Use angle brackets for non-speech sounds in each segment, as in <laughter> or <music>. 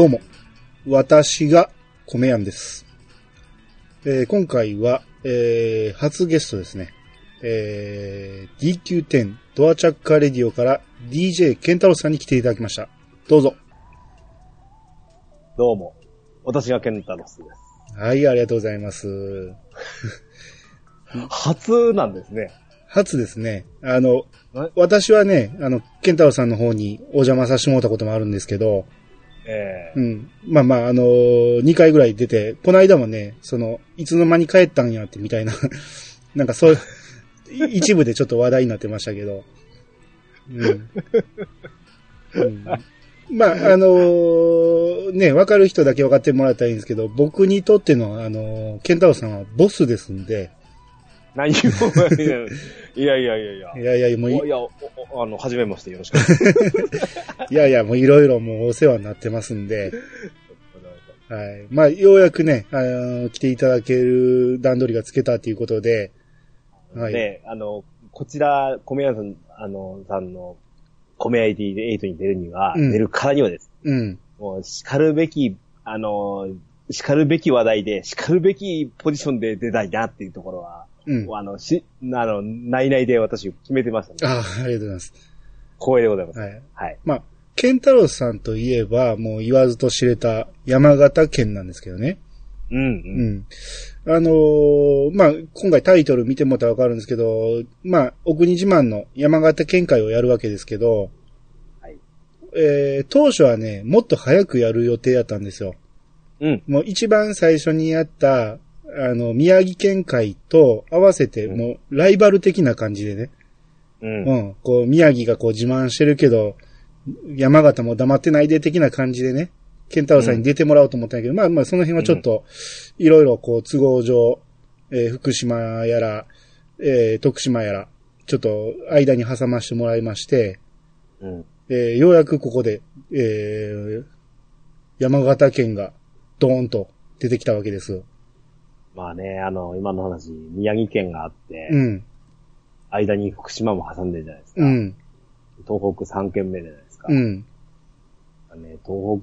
どうも、私が米やんです。えー今回は、えー初ゲストですね。えー DQ10 ドアチャッカーレディオから DJ ケンタロウさんに来ていただきました。どうぞ。どうも。私がケンタロスです。はい、ありがとうございます。<laughs> 初なんですね。初ですね。あのえ、私はね、あの、ケンタロウさんの方にお邪魔させてもらったこともあるんですけど、えうん。まあまあ、あのー、2回ぐらい出て、この間もね、その、いつの間に帰ったんやってみたいな、<laughs> なんかそういう、一部でちょっと話題になってましたけど。うん。うん、まあ、あのーね、わかる人だけ分かってもらったらいいんですけど、僕にとっての、あのーケンタロウさんはボスですんで、何を、<laughs> いやいやいやいや。いやいや、もういおいや、あの、はじめましてよろしく <laughs> いやいや、もういろいろもうお世話になってますんで、<laughs> はい。まあ、ようやくね、あの来ていただける段取りがつけたということで、はい。で、あの、こちら、米屋さん、あの、さんの、米 ID で8に出るには、うん出るからにはです。うん。もう、叱るべき、あの、叱るべき話題で、叱るべきポジションで出たいなっていうところは、うん。あの、し、あの、内々で私決めてましたね。ああ、ありがとうございます。光栄でございます。はい。はい。まあ、ケンタロウさんといえば、もう言わずと知れた山形県なんですけどね。うん、う。うんん。あのーまあ、今回タイトル見てもらったらわかるんですけど、まあ、お国自慢の山形県会をやるわけですけど、はい。えー、当初はね、もっと早くやる予定やったんですよ。うん。もう一番最初にやった、あの、宮城県会と合わせて、うんもう、ライバル的な感じでね。うん。うん。こう、宮城がこう自慢してるけど、山形も黙ってないで的な感じでね、ケンタロウさんに出てもらおうと思ったんやけど、まあまあその辺はちょっと、いろいろこう都合上、えー福島やら、えー徳島やら、ちょっと間に挟ましてもらいまして、うん。えーようやくここで、えー山形県がドーンと出てきたわけです。まあね、あの、今の話、宮城県があって、うん。間に福島も挟んでるじゃないですか。うん。東北3県目じゃないですか。うん。ね、東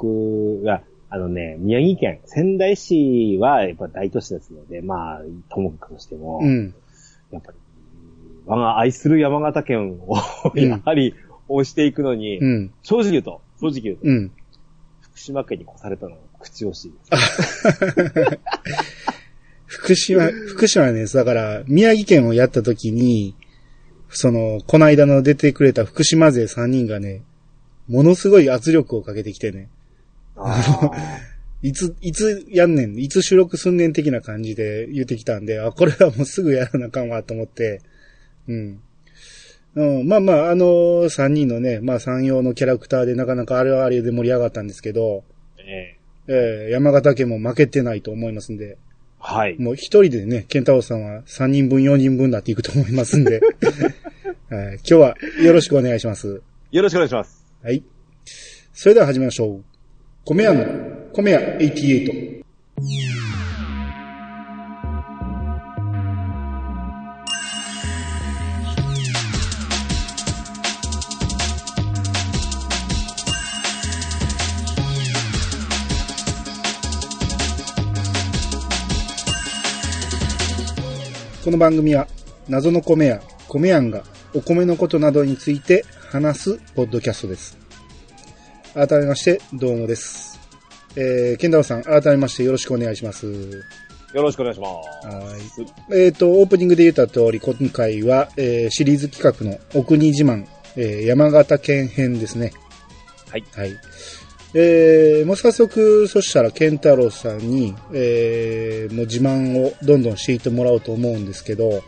北が、あのね、宮城県、仙台市はやっぱ大都市ですので、まあ、ともかくとしても、うん。やっぱり、我が愛する山形県を、うんやはり押していくのに、うん。正直言うと、正直言うと、うん。福島県に越されたのが口惜しいです。<laughs> 福島、福島ね、だから、宮城県をやった時に、その、この間の出てくれた福島勢3人がね、ものすごい圧力をかけてきてね、あ <laughs> いつ、いつやんねん、いつ収録すんねん的な感じで言ってきたんで、あ、これはもうすぐやらなあかんわと思って、うん。うん、まあまあ、あの3人のね、まあ山陽のキャラクターでなかなかあれはあれで盛り上がったんですけど、ーえ。えー山形県も負けてないと思いますんで、ーはい。もう一人でね、ケンタロウさんは3人分、4人分だっていくと思いますんで、<laughs> はい今日はよろしくお願いします。よろしくお願いします。はい。それでは始めましょう。米屋の、米屋88。この番組は謎の米屋、米屋がお米のことなどについて話すポッドキャストです。改めまして、どうもです。えー、ケンタロウさん、改めましてよろしくお願いします。よろしくお願いします。はい。えっ、と、オープニングで言った通り、今回は、えーシリーズ企画のお国自慢、えー山形県編ですね。はい。はい。えー、もう早速、そしたら、ケンタロウさんに、えー、もう自慢をどんどんしていってもらおうと思うんですけど、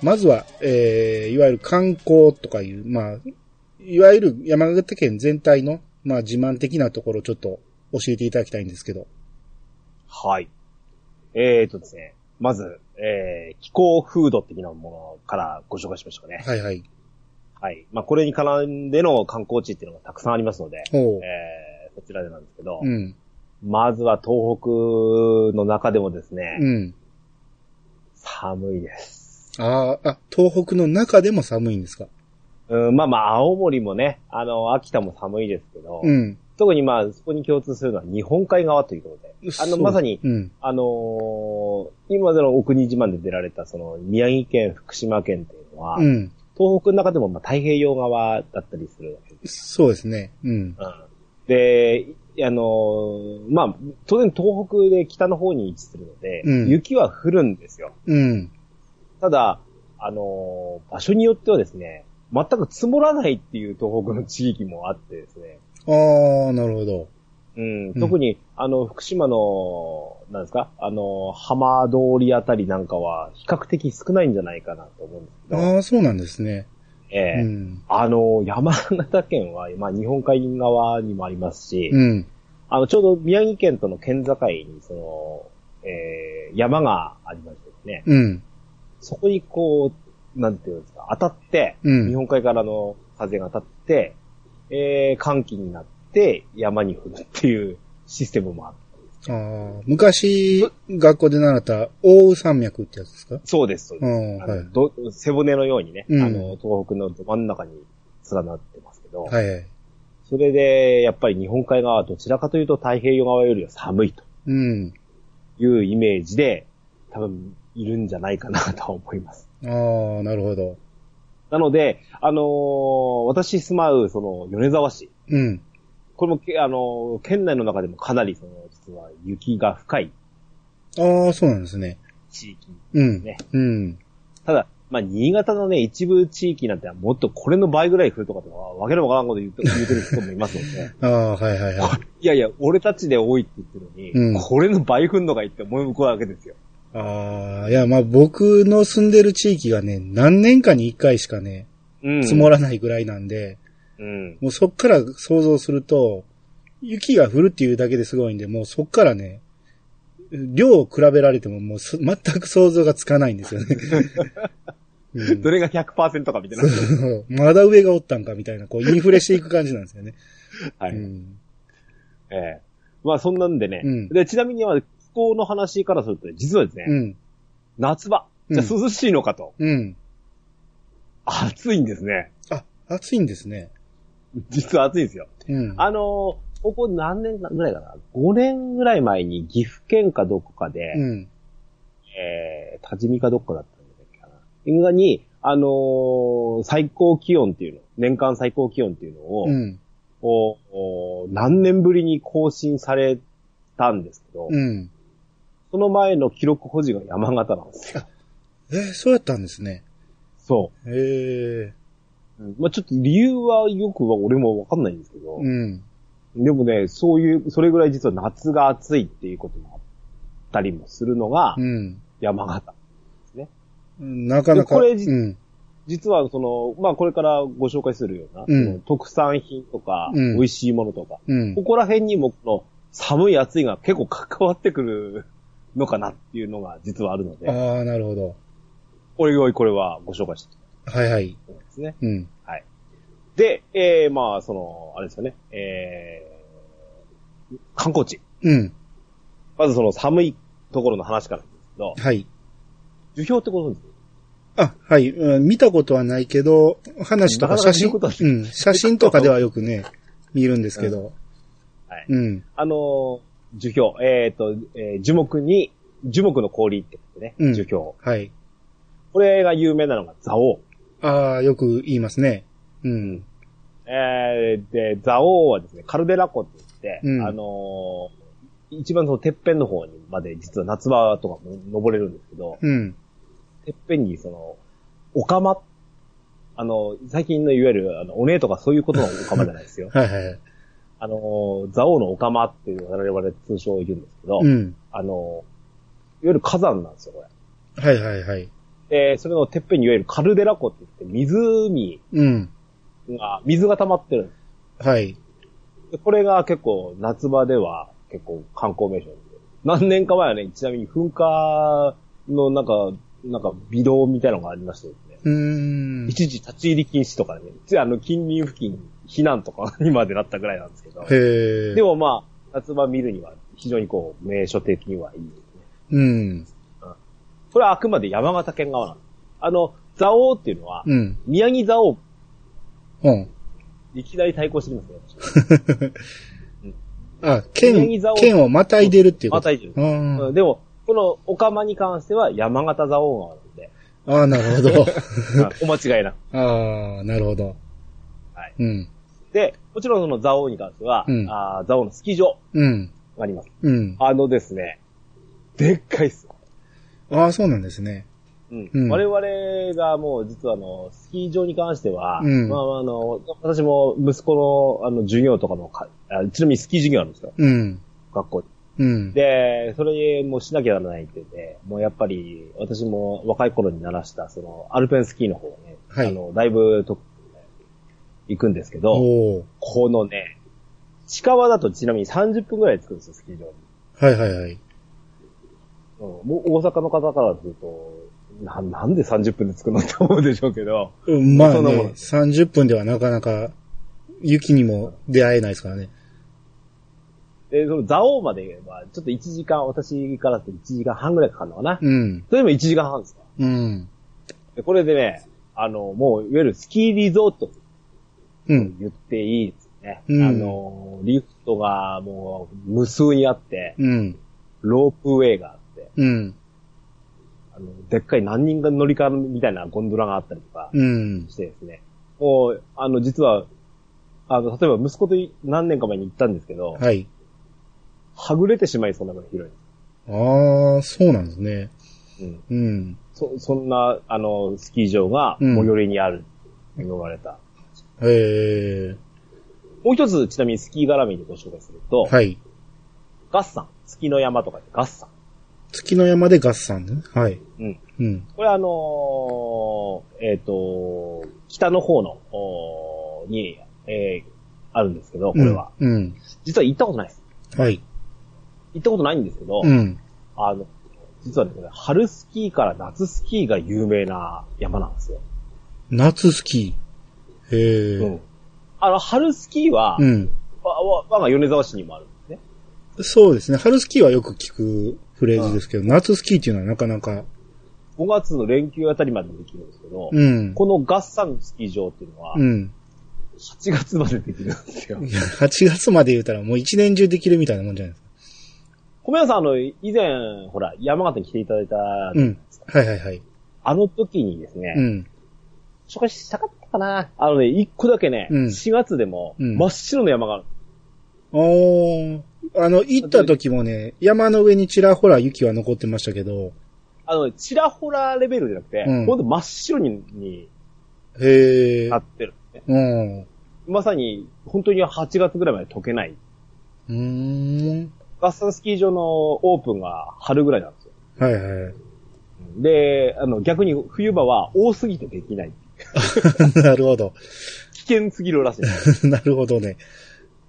まずは、えー、いわゆる観光とかいう、まあ、いわゆる山形県全体の、まあ、自慢的なところをちょっと教えていただきたいんですけど。はい。えーとですね。まず、えー、気候風土的なものからご紹介しましょうかね。はいはい。はい。まあ、これに絡んでの観光地っていうのがたくさんありますので。えー、そちらでなんですけど、うん。まずは東北の中でもですね、うん。寒いです。ああ、あ、東北の中でも寒いんですか？うん、まあまあ、青森もね、あの、秋田も寒いですけど、うん。特にまあ、そこに共通するのは日本海側ということで。あの、まさに、うん。あのー今までの奥国島で出られた、その、宮城県、福島県っていうのは、うん。東北の中でもまあ太平洋側だったりするわけです。そうですね。うん。うん、で、あのーまあ、当然東北で北の方に位置するので、うん雪は降るんですよ。うん。ただ、あのー場所によってはですね、全く積もらないっていう東北の地域もあってですね、ああ、なるほど。うん、うん特に、あの、福島の、なんですか、あの、浜通りあたりなんかは、比較的少ないんじゃないかなと思うんですけど、ああ、そうなんですね。ええうん。あの、山形県は、まあ、日本海側にもありますし、うん。あの、ちょうど宮城県との県境に、その、えー、山がありましてですね、うん。そこにこう、なんていうんですか、当たって、うん日本海からの風が当たって、えー、寒気になって山に降るっていうシステムもある。ああ、昔、学校で習った大雨山脈ってやつですか？そうです、そううです。ん、はい。ど背骨のようにね、うんあの、東北のど真ん中に連なってますけど、はいはい。それで、やっぱり日本海側はどちらかというと太平洋側よりは寒いとうん。いうイメージで、多分いるんじゃないかなとは思います。ああ、なるほど。なので、あのー私住まう、その、米沢市。うん。これもけ、あのー県内の中でもかなり、その、実は雪が深いああ、そうなんですね。地域。うん。ねうん。ただ、まあ、新潟のね、一部地域なんてもっとこれの倍ぐらい降るとかとか、わけのわからんこと言うと言うてる人もいますので、<laughs> ああ、はいはいはい。いやいや、俺たちで多いって言ってるのに、うんこれの倍降んのかいって思い向くわけですよ。ああ、いや、まあ僕の住んでる地域がね、何年かに一回しかね、うん。積もらないぐらいなんで、うん。もうそっから想像すると、雪が降るっていうだけですごいんで、もうそっからね、量を比べられてももうす <laughs> 全く想像がつかないんですよね。<laughs> うんどれが100%かみたいな。まだ上がおったんかみたいな、こうインフレしていく感じなんですよね。<laughs> はい。うんええまあそんなんでね。うんで、ちなみには気候の話からすると、実はですね、うん。夏場。じゃ涼しいのかと。うん。暑いんですね。あ、暑いんですね。実は暑いんですよ。うん。あのーここ何年ぐらいかな ?5 年ぐらい前に岐阜県かどこかで、うん。えー、多治見かどっかだったんだっけかな。に、あのー最高気温っていうの、年間最高気温っていうのを、うん。おお何年ぶりに更新されたんですけど、うん。その前の記録保持が山形なんですよ。えーそうやったんですね。そええう。うんまあちょっと理由はよくは俺もわかんないんですけど、うん。でもね、そういう、それぐらい実は夏が暑いっていうこともあったりもするのがうん。山形。なかなか。でこれじうん。実はその、まあこれからご紹介するような、うん特産品とか、うん美味しいものとか、うんこ。こら辺にもこの寒い暑いが結構関わってくるのかなっていうのが実はあるので、ああ、なるほど。おいおいこれはご紹介してはいはい。たいと思いますね。うん。で、えー、まあその、あれですよね、えー、観光地。うん。まずその寒いところの話からなんですけど、はい。樹氷ってことですあ、はい。うん見たことはないけど、話とかなかなか写真、見ることはうん。写真とかではよくね、見るんですけど。はい。うん。あのー、樹氷、えっ、と、えー樹木に、樹木の氷って言ってね、うん樹氷。はい。これが有名なのが蔵王。ああ、よく言いますね。うん。えー、で、蔵王はですね、カルデラ湖って言って、うんあのー一番そのてっぺんの方にまで実は夏場とかも登れるんですけど、うん。てっぺんにその、おかま、あの、最近のいわゆる、あの、お姉とかそういうことのおかまじゃないですよ。<laughs> はいはいはい。あの、蔵王のおかまっていう我々通称言うんですけど、うん。あの、いわゆる火山なんですよ、これ。はいはいはい。で、それのてっぺんにいわゆるカルデラ湖って言って、湖うん。が、水が溜まってるんですはい。でこれが結構夏場では結構観光名所で。何年か前はね、ちなみに噴火のなんか、なんか微動みたいなのがありましてですね。うーん。一時立ち入り禁止とかね、つあの近隣付近避難とかにまでなったぐらいなんですけど。へえ。でもまあ、夏場見るには非常にこう、名所的にはいいですね。うん。これはあくまで山形県側なんです。あの、蔵王っていうのは、うん。宮城蔵王、うん。いきなり対抗してますね。<laughs> あ、剣宮城蔵、王剣をまたいでるっていうこと？またいでる。うんうんでも、このオカマに関しては山形蔵王川なんで、ああ、なるほど。<laughs> はいお間違いなく。ああ、なるほど。はい。うん。で、もちろんその蔵王に関しては、うんあー蔵王のスキー場うん。があります。うん。あのですね、でっかいっす。ああ、そうなんですね。うんうん我々がもう実はあの、スキー場に関しては、うんまああの、私も息子のあの授業とかもかあ、ちなみにスキー授業あるんですよ、うん。学校に。うん。で、それもしなきゃならないって言って、もうやっぱり私も若い頃に鳴らした、その、アルペンスキーの方をね、はいあの、だいぶと、行くんですけど、このね、近場だとちなみに30分くらい着くんですよ、スキー場に。はいはいはい。うん、もう大阪の方からすると、な、なんで30分で着くのって思うでしょうけど、うんまあねそんなもん、30分ではなかなか雪にも出会えないですからね。で、その蔵王までは、ちょっと1時間、私からすると1時間半くらいかかるのかな。うん。それでも1時間半ですかうん。で、これでね、あの、もう、いわゆるスキーリゾートうん。言っていいですね。うんあの、リフトがもう無数にあって、うん。ロープウェイがあって、うん。あの、でっかい何人が乗り換えるみたいなゴンドラがあったりとかうん。してですね。もう、あの、実は、あの、例えば息子と何年か前に行ったんですけど、はい。はぐれてしまいそうなぐらい広い。ああ、そうなんですね。うん。うん。そ、そんな、あの、スキー場がうん最寄りにある、言われた。へえ。もう一つ、ちなみにスキー絡みにご紹介すると、はい。ガッサン。月の山とかでガッサン。月の山で合算ね。はい。うん。うん。これあのーえっ、と、北の方の、に、えーあるんですけど、これは。うん。実は行ったことないです。うん。はい。行ったことないんですけど、うん。あの、実はね、春スキーから夏スキーが有名な山なんですよ。夏スキー。へえ。うん。あの、春スキーは、うん。わわ我が米沢市にもあるんですね。そうですね。春スキーはよく聞くフレーズですけど、夏スキーっていうのはなかなか。5月の連休あたりまでできるんですけど、うん。このガッサンスキー場っていうのは、うん。8月までできるんですよい。や、8月まで言うたらもう一年中できるみたいなもんじゃないですか。小宮さん、あの、以前、ほら、山形に来ていただいた、うん。はいはいはい。あの時にですね、うん。紹介したかったかなあのね、一個だけね、うん4月でも、うん真っ白の山がある。おー。あの、行った時もね、山の上にちらほら雪は残ってましたけど、あの、ちらほらレベルじゃなくて、うんほんと真っ白ににへえな。ってるね。うん。まさに、本当に8月ぐらいまで溶けない。うーん。ガッサンスキー場のオープンが春ぐらいなんですよ。はいはい。で、あの、逆に冬場は多すぎてできない。<laughs> なるほど。<laughs> 危険すぎるらしい。<laughs> なるほどね。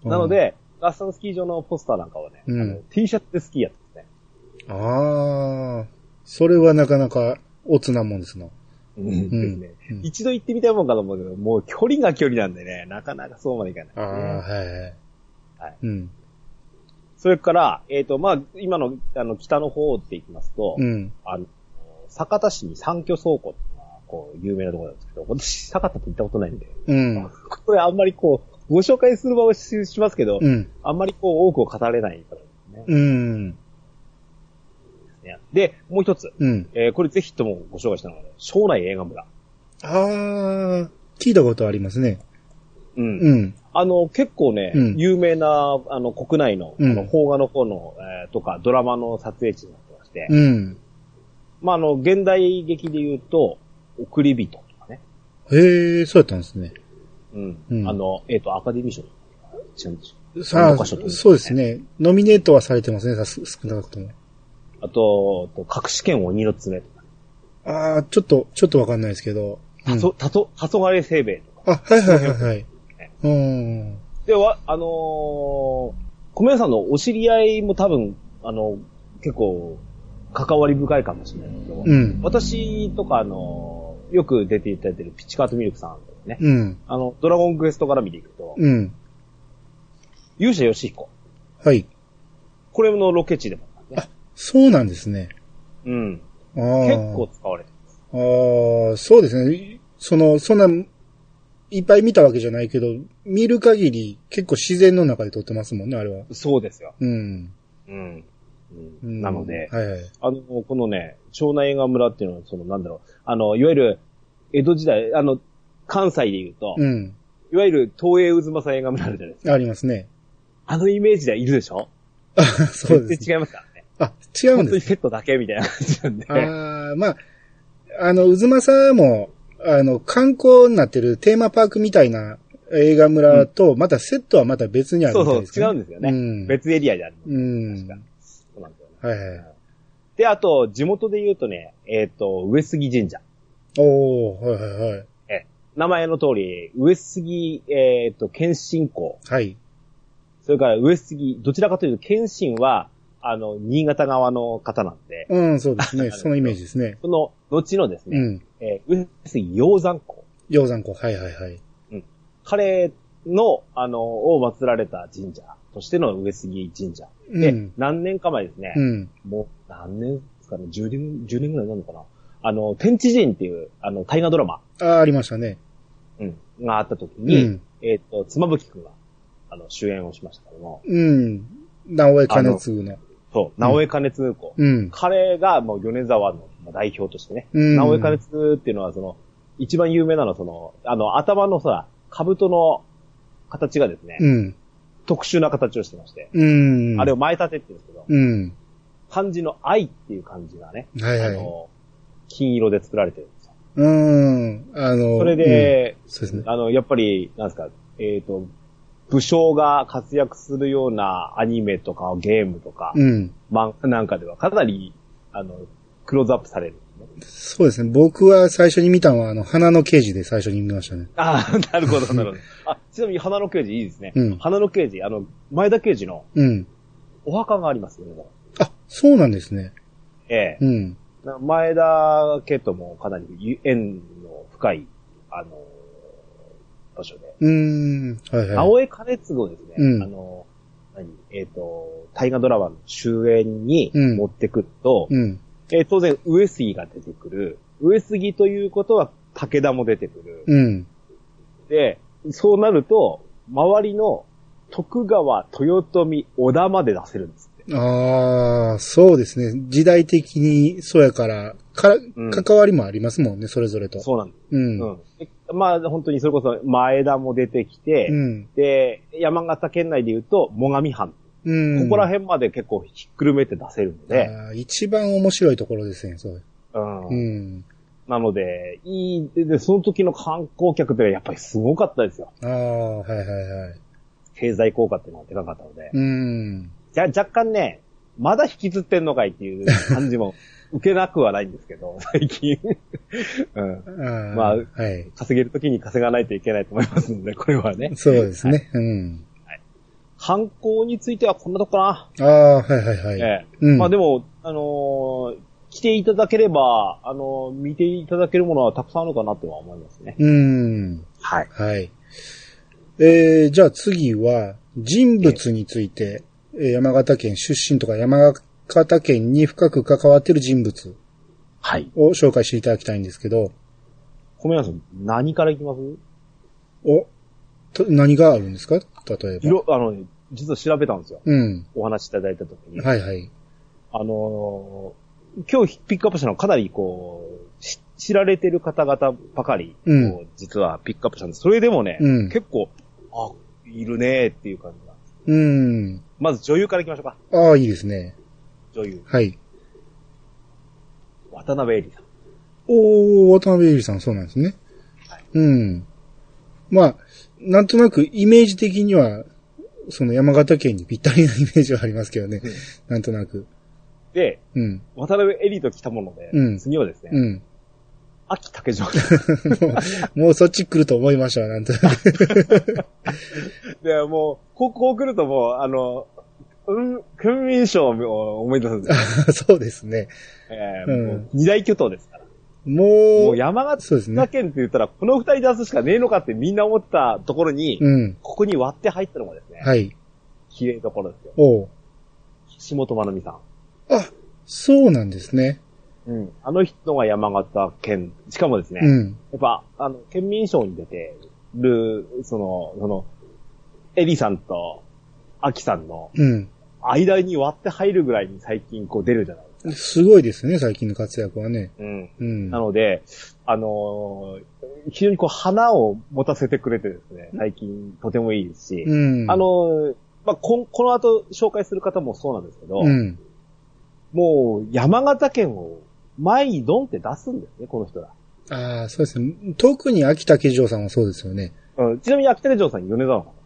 なので、ガッサンスキー場のポスターなんかはね、うん T シャツでスキーやってますね。ああ、それはなかなかおつなもんですな。うんですね。うん一度行ってみたいもんかと思うけど、もう距離が距離なんでね、なかなかそうまでいかない、ああ、はいはい。はいうん。それから、えっ、と、まあ、今の、あの、北の方って行きますと、うん。あの、酒田市に三居倉庫っていうのが、こう、有名なところなんですけど、私、酒田って行ったことないんで、うん。<laughs> これあんまりこう、ご紹介する場をししますけど、うん。あんまりこう、多くを語れないからですね。うん。で、もう一つ、うん。えーこれぜひともご紹介したのがね、庄内映画村。ああ、聞いたことありますね。うん。うん。あの、結構ね、うん有名な、あの、国内の、うんあの、邦画の方の、えーとか、ドラマの撮影地になってまして、うん。まあ、あの、現代劇で言うと、送り人とかね。へえ、そうやったんですね。うん。うんあの、えっ、と、アカデミー賞さあ、そうですね。ノミネートはされてますね、さす少なくとも。あと、と隠し剣鬼の爪とか、ああ、ちょっと、ちょっとわかんないですけど。うんたそ、たと、たそがれせいべいとか。あ、はいはいはいはい。うん。で、わ、あのー、小宮さんのお知り合いも多分、あの、結構、関わり深いかもしれないけど、うん。私とか、あの、よく出ていただいてるピッチカートミルクさんね、うん。あの、ドラゴンクエストから見ていくと、うん。勇者ヨシヒコ。はい。これのロケ地でもあったね。そうなんですね。うん。ああ。結構使われてる。ああ、そうですね。その、そんな、いっぱい見たわけじゃないけど、見る限り結構自然の中で撮ってますもんね、あれは。そうですよ。うん。うん。ううんん、なので、はいはい。あの、このね、庄内映画村っていうのは、その、なんだろう、あの、いわゆる、江戸時代、あの、関西で言うと、うん。いわゆる東映渦政映画村あるじゃないですか。ありますね。あのイメージではいるでしょ？あ、そうです、全然違いますからね。あ、違うん本です。当にセットだけみたいな感じなんで。ああ、まあ、あの、渦政も、あの、観光になってるテーマパークみたいな映画村と、またセットはまた別にあるそうそう、みたいです、違うんですよね。うん。別エリアである。うん。確かはそうなんですよね。いはい。で、あと、地元で言うとね、えっ、と、上杉神社。おー、はいはいはい。名前の通り、上杉、えっ、と、謙信公。はい。それから上杉、どちらかというと、謙信は、あの、新潟側の方なんで、うん、そうですね。<laughs> そのイメージですね。その、後のですね、うん。えー上杉鷹山公。鷹山湖、はいはいはい。彼の、あの、を祀られた神社としての上杉神社。で、うん何年か前ですね、うん。もう何年ですかね、10年、10年ぐらいになるのかな。あの、天地人っていう、あの、大河ドラマ、ああ、ありましたね。うん、があった時うに、ん。えっ、と、妻夫木くんが、あの、主演をしましたけども、うん。直江金継の。そう、直江兼次公。うん。彼がもう米沢のまあ代表としてね、うん直江兼次っていうのはその、一番有名なのはその、あの、頭のさ、兜の形がですね、うん。特殊な形をしてまして、うん。あれを前立てって言うんですけど、うん。漢字の愛っていう漢字がね、はいはい。あの、金色で作られてる。うん。あの、それで、うんそうですね。あの、やっぱり、なんですか、えっ、と、武将が活躍するようなアニメとかゲームとか、うん。漫画なんかではかなり、あの、クローズアップされる。そうですね。僕は最初に見たのは、あの、花の刑事で最初に見ましたね。<laughs> ああ、なるほど、なるほど。あ、ちなみに花の刑事いいですね。うん花の刑事、あの、前田刑事のうん。お墓がありますよね。あ、そうなんですね。ええ。うん。な前田家ともかなり縁の深い、あの、場所で。うーん。はいはい。直江兼次をですね、うんあの、何？えっ、と、大河ドラマの終演にうん持ってくると、うん。えー当然上杉が出てくる。上杉ということは武田も出てくる。うん。で、そうなると、周りの徳川、豊臣、織田まで出せるんです。ああ、そうですね。時代的に、そうやから、か、うん関わりもありますもんね、それぞれと。そうなんです。うん。うん。でまあ、本当にそれこそ前田も出てきて、うん。で、山形県内で言うと、最上藩。うん。ここら辺まで結構ひっくるめて出せるので、あー一番面白いところですね、そう。うんうん。なので、いい、で、でその時の観光客ってやっぱりすごかったですよ。ああ、はいはいはい。経済効果っていうのがでかかったので。うん。じゃ、若干ね、まだ引きずってんのかいっていう感じも <laughs> 受けなくはないんですけど、最近。<laughs> うん。まあはい。稼げる時に稼がないといけないと思いますので、これはね。そうですね。うん。観光についてはこんなとこかああ、はいはいはい。な。ええ。うん。まあでも、あのー来ていただければ、あのー見ていただけるものはたくさんあるかなとは思いますね。うん。はい。はい。えー、じゃあ次は、人物について、えー山形県出身とか山形県に深く関わっている人物はい。を紹介していただきたいんですけど、ごめんなさい。何からいきます？お、と何があるんですか？例えば。いろ、あのね、実は調べたんですよ。うん。お話しいただいた時に。はいはい。あのー今日ピックアップしたのはかなりこう、し知られてる方々ばかり、うん実はピックアップしたんです。それでもね、うん結構、あ、いるねーっていう感じが。うん。まず女優からいきましょうか。ああ、いいですね。女優。はい。渡辺恵里さん。おー、渡辺ゆりさん、そうなんですね。うん。まあ、なんとなくイメージ的には、その山形県にぴったりなイメージはありますけどね。うんなんとなく。で、うん。渡辺恵里と来たもので、うん次はですね、うん。秋竹城。<laughs> もう、もうそっち来ると思いましたわ、なんとなく。<laughs> で、もう、ここう来るともう、あの、うん、県民賞を思い出すんですよ。<laughs> そうですね。えーうんもう二大巨頭ですから。ももう、う山そうですね形県って言ったら、この二人出すしかねえのかってみんな思ったところに、うん。ここに割って入ったのがですね、はい。綺麗どころですよ。おう橋本まなみさん。あ、そうなんですね。うん。あの人が山形県、しかもですね、うん。やっぱ、あの、県民賞に出て、る、その、その、エリさんとアキさんのうん。間に割って入るぐらいに最近こう出るじゃないですか。すごいですね、最近の活躍はね。うん。うん。なので、あのー非常にこう花を持たせてくれてですね、最近とてもいいですし、うん。あのーまあ、こん、この後紹介する方もそうなんですけど、うん。もう山形県を前にドンって出すんですね、この人ら。ああ、そうですね。特に秋田慶城さんはそうですよね。うん、ちなみに秋田城さん米沢の方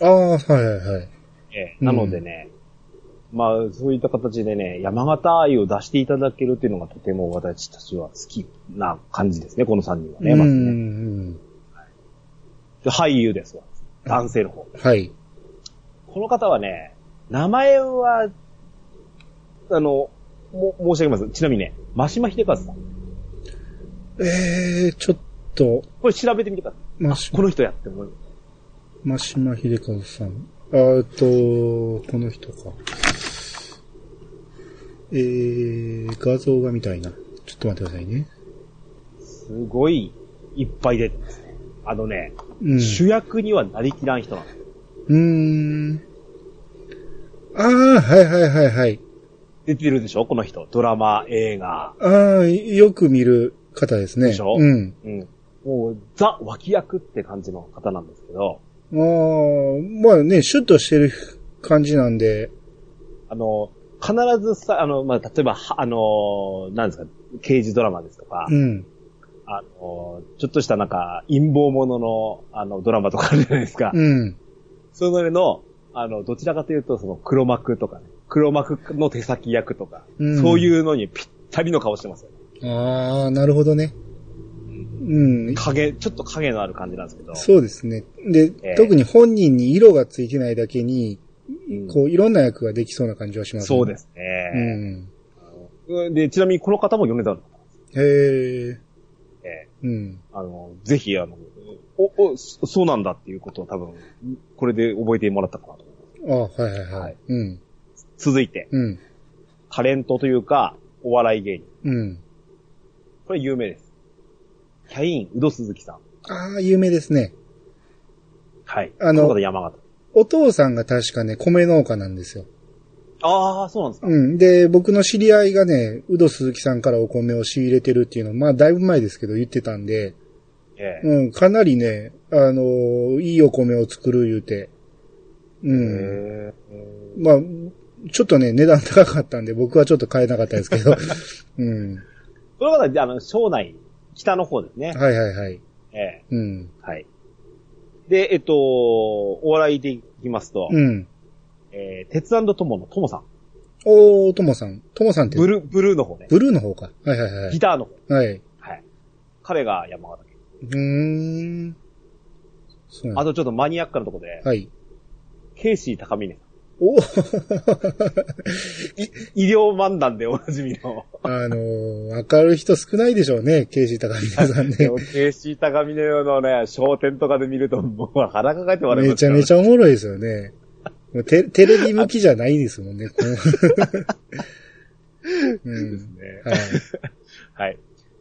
ああ、はいはいはい。ええなのでね、まあ、そういった形でね、山形愛を出していただけるっていうのがとても私たちは好きな感じですね、この3人はね、うまずね。ん。で俳優ですわ。男性の方。はい。この方はね、名前は、あの、も、申し上げます。ちなみにね、真島秀和さん。ええー、ちょっと、これ調べてみてください。あまし、この人やって思う。真島秀和さん。あーと、この人か。えー、画像が見たいな。ちょっと待ってくださいね。すごいいっぱい出てますね。あのね、うん。主役にはなりきらん人なんです。うーん。ああ、はいはいはいはい。出てるでしょ？この人。ドラマ、映画。ああ、よく見る方ですね。でしょ？うん。うん。もう、ザ脇役って感じの方なんですけど、ああ、まあね、シュッとしてる感じなんで、あの、必ずさ、あの、まあ、例えば、はあの、なんですか、刑事ドラマですとか、うん。あの、ちょっとしたなんか、陰謀者の、あの、ドラマとかあるじゃないですか。うん。それの、あの、どちらかというと、その黒幕とかね、黒幕の手先役とか、うんそういうのにぴったりの顔してます。ああ、なるほどね。うん。影、ちょっと影のある感じなんですけど。そうですね。で、ええ特に本人に色がついてないだけに、うんこう、いろんな役ができそうな感じはします、そうで。すうね。ん。うんで、ちなみにこの方も米沢の方。へえ。ええうん。あの、ぜひ、あの、お、お、そそうなんだっていうことを多分、これで覚えてもらったかなと思います。あはいはいはい。はいうん。続いて、うん。タレントというか、お笑い芸人。うん。これ有名です。キャイン、宇戸鈴木さん。ああ、有名ですね。はい。あの山形。お父さんが確かね、米農家なんですよ。ああ、そうなんですか。うん。で、僕の知り合いがね、うど鈴木さんからお米を仕入れてるっていうのを、まあ、だいぶ前ですけど言ってたんで、ええうん、かなりね、あのーいいお米を作る言うて、うん。へまあ、ちょっとね、値段高かったんで、僕はちょっと買えなかったですけど、<laughs> うん。この方、あの、庄内、北の方ですね。はいはいはい。ええうん。はい。で、えっと、お笑いでいきますと、うん。えー、鉄トモのトモさん。おー、ともさん。ともさんって、ブルー、ブルーの方ね。ブルーの方か。はいはいはい。ギターの方。はい。はい。彼が山形県。うーん。あとちょっとマニアックなところで、はい。ケイシー高峰さん。お <laughs> 医療漫談でおなじみの。あのー、わかる人少ないでしょうね、ケイシー高見さんね。<laughs> ケイシー高峰のね、商店とかで見ると、もう腹抱えて笑いますゃ。めちゃめちゃおもろいですよね。もうテテレビ向きじゃないですもんね。この <laughs> うんですね。はい、はい。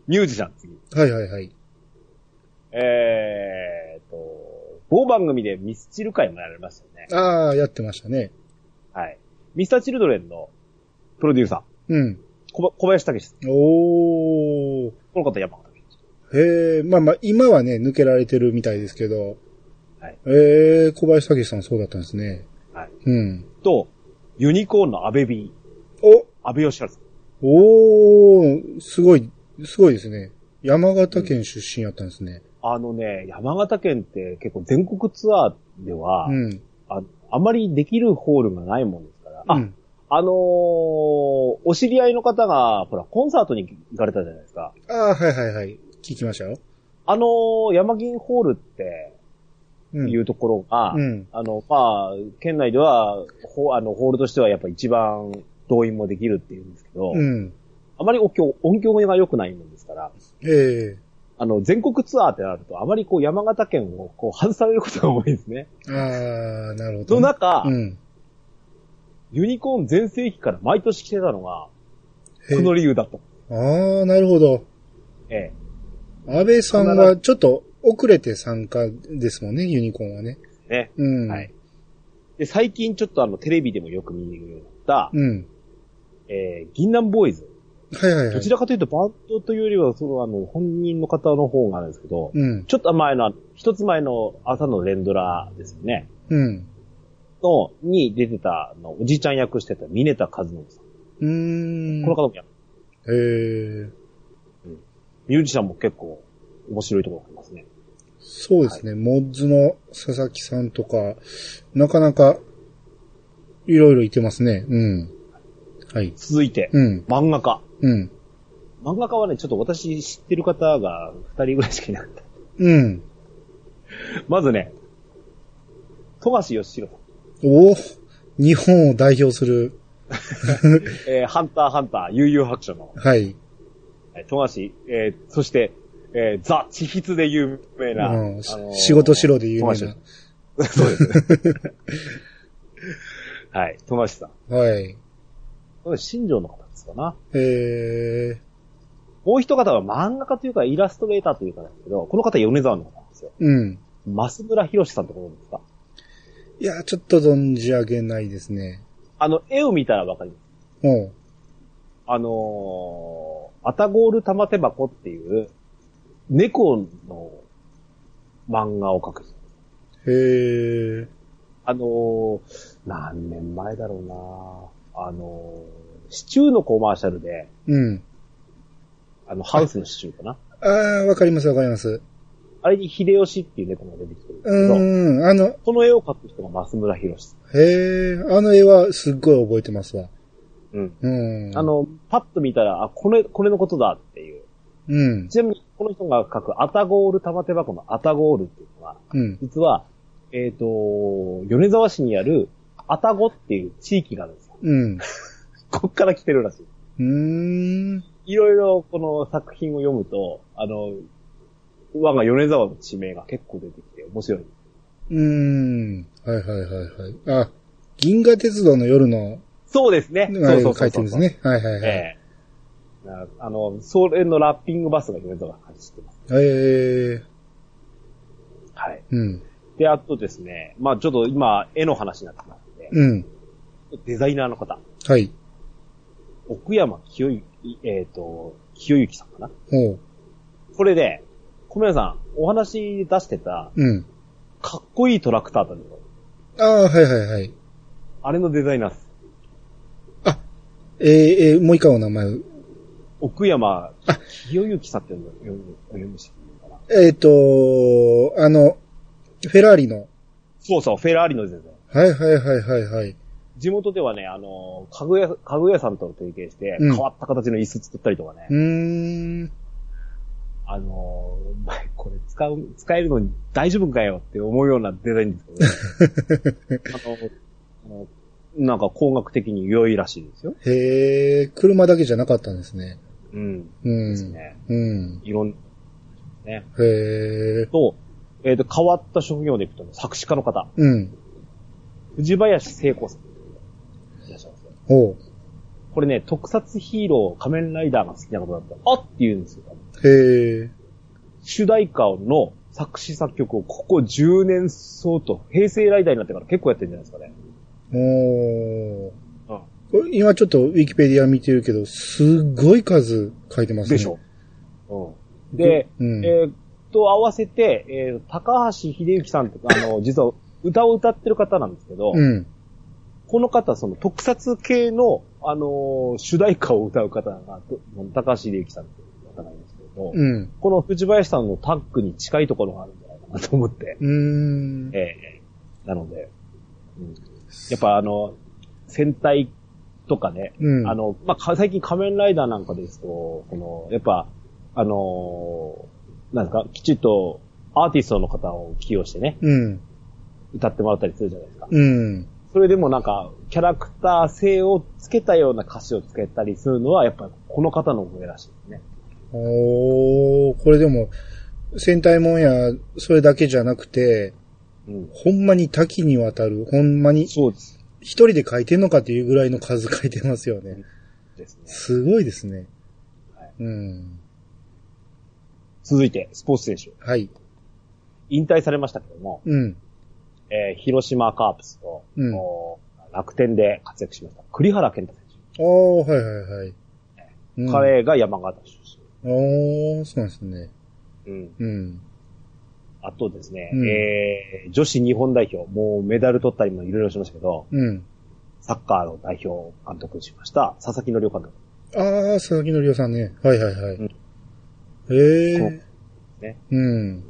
ミュージシャン、次。はいはいはい。えーっと、某番組でミスチル会もやられましたよね。ああ、やってましたね。はい。ミスターチルドレンのプロデューサうん。ー、小小林武史さん。おー。この方山形県へえ、まあまあ、今はね、抜けられてるみたいですけど。はい。ええ、小林武史さんそうだったんですね。はい。うん。と、ユニコーンの安倍 B、お、安倍義治さん。おー、すごい、すごいですね。山形県出身やったんですね。あのね、山形県って結構全国ツアーでは、うん。ああまりできるホールがないもんですから、あ、うんあのーお知り合いの方が、ほら、コンサートに行かれたじゃないですか。ああ、はいはいはい。聞きましたよ。あのー山銀ホールってうん。いうところが、うん。あの、まあ、県内では、ホあの、ホールとしてはやっぱ一番動員もできるっていうんですけど、うん。あまり音響、音響が良くないもんですから、えあの、全国ツアーってなると、あまりこう山形県をこう外されることが多いですね。えああ、なるほど、その中、うん。ユニコーン全盛期から毎年来てたのが、へこの理由だと。ああ、なるほど。ええ。安倍さんはちょっと遅れて参加ですもんね、ユニコーンはね。ね。うん。はい。で、最近ちょっとあの、テレビでもよく見るようになった、うん。えー、銀杏ボーイズ。はいはいはい。どちらかというと、バンドというよりは、その、あの、本人の方の方があるんですけど、うん。ちょっと前の、一つ前の朝の連ドラですよね。うん。の、に出てた、あの、おじいちゃん役してた、ミネタカズノさん。うーん。この方もやへえ。ミュージシャンも結構面白いところがありますね。そうですね。モッズの佐々木さんとか、なかなか、いろいろいてますね。うん。はい。続いて、うん。漫画家。うん。漫画家はね、ちょっと私知ってる方が二人ぐらいしかいなかった。うん。まずね、富樫義弘。おお日本を代表する、<laughs> えーハンターハンター、悠々白書の、はい。えー富樫、えーそして、えーザ・地筆で有名な、うんあのー仕事しろで有名な。<laughs> そうですね。<laughs> はい、富樫さん。はい。新庄の方ですかな。えもう一方は漫画家というかイラストレーターというかなんですけど、この方米沢の方なんですよ。ー、うん。増村博さんってことですか？いや、ちょっと存じ上げないですね。あの、絵を見たらわかります。おう。あのー、アタゴール玉手箱っていう、猫の漫画を描く人。へえ。あのー、何年前だろうなあのー、シチューのコマーシャルで、うん。あの、ハウスのシチューかな？ああ、わかりますわかります。あれに秀吉っていう猫が出てきてるんですけうど、ーん。あの、この絵を描く人が増村博さん。へえ、あの絵はすっごい覚えてますわ。うん。うん。あ、の、パッと見たら、あ、これ、これのことだっていう。うん。ちなみに、この人が書くアタゴール玉手箱のアタゴールっていうのは、うん。実は、えっ、と、米沢市にある、アタゴっていう地域があるんですよ。うん。こっから来てるらしい。うーん。いろいろこの作品を読むと、あの、我が米沢の地名が結構出てきて面白い。うーん。はいはいはいはい。あ、銀河鉄道の夜の、そうですね。あそうれそう書いてるんです。ね。はいはいはい。ええなあの、それのラッピングバスが米沢が走ってます。ええはい。うん。で、あとですね、まあちょっと今、絵の話になってますんで、うん。デザイナーの方、はい。奥山清之、えっ、と、清之さんかな？ほう。これで、小宮さん、お話出してた、うん。かっこいいトラクターあったんですよ。ああ、はいはいはい。あれのデザイナーです。えー、えー、もう一回お名前を。奥山あ清之さんって読む、読む、読むしいいのかなえっ、と、あの、フェラーリの。そうそう、フェラーリのデザイナー。はいはいはいはいはい。地元ではね、あの、家具屋、家具屋さんと提携して、うん変わった形の椅子作ったりとかね、うーん。あの、<laughs> これ使う、使えるのに大丈夫かよって思うようなデザインですけど、<laughs> ね、あのなんか工学的に良いらしいですよ。へえ、車だけじゃなかったんですね。うん。うん。ですね。うん。いろん、ね。へえ。と、えっ、と、変わった職業でいくと、作詞家の方、うん。藤林聖子さん。いらっしゃいますよ。ほこれね、特撮ヒーロー、仮面ライダーが好きなことだったら、あって言うんですよ。う。へえ。主題歌の作詞作曲をここ10年相当、平成ライダーになってから結構やってるんじゃないですかね。おー。うん。今ちょっとウィキペディア見てるけど、すっごい数書いてますね。でしょ。うん。で、うん。えーっと、合わせて、えー高橋秀幸さんって、あの、実は歌を歌ってる方なんですけど、うん。この方、その特撮系の、あのー主題歌を歌う方が、と高橋秀幸さんっていう方なんですけど、うん。この藤林さんのタッグに近いところがあるんじゃないかなと思って、うーん。ええなので、うん、やっぱあの、戦隊とかね、うん。あの、まあ、か最近仮面ライダーなんかですと、この、やっぱ、あのーなんですか、きちっとアーティストの方を起用してね、うん。歌ってもらったりするじゃないですか。うん。それでもなんか、キャラクター性をつけたような歌詞をつけたりするのは、やっぱこの方のお声らしいですね。おー、これでも、戦隊もんや、それだけじゃなくて、うん。ほんまに多岐にわたる、ほんまにそうです。一人で書いてんのかっていうぐらいの数書いてますよね。ですね。すごいですね。はいうん。続いて、スポーツ選手。はい。引退されましたけども、うん。えー広島カープスと、うんお楽天で活躍しました。栗原健太選ああ、はいはいはい。手。うん、彼が山形出ああ、そうなんですね。身。うん。うん。あとですね、うんえー女子日本代表、もうメダル取ったりもいろいろしましたけど、うん。サッカーの代表監督しました、佐々木則夫監督。ああ、佐々木のりおさんね。はいはいはい。うんへえ。ねうん。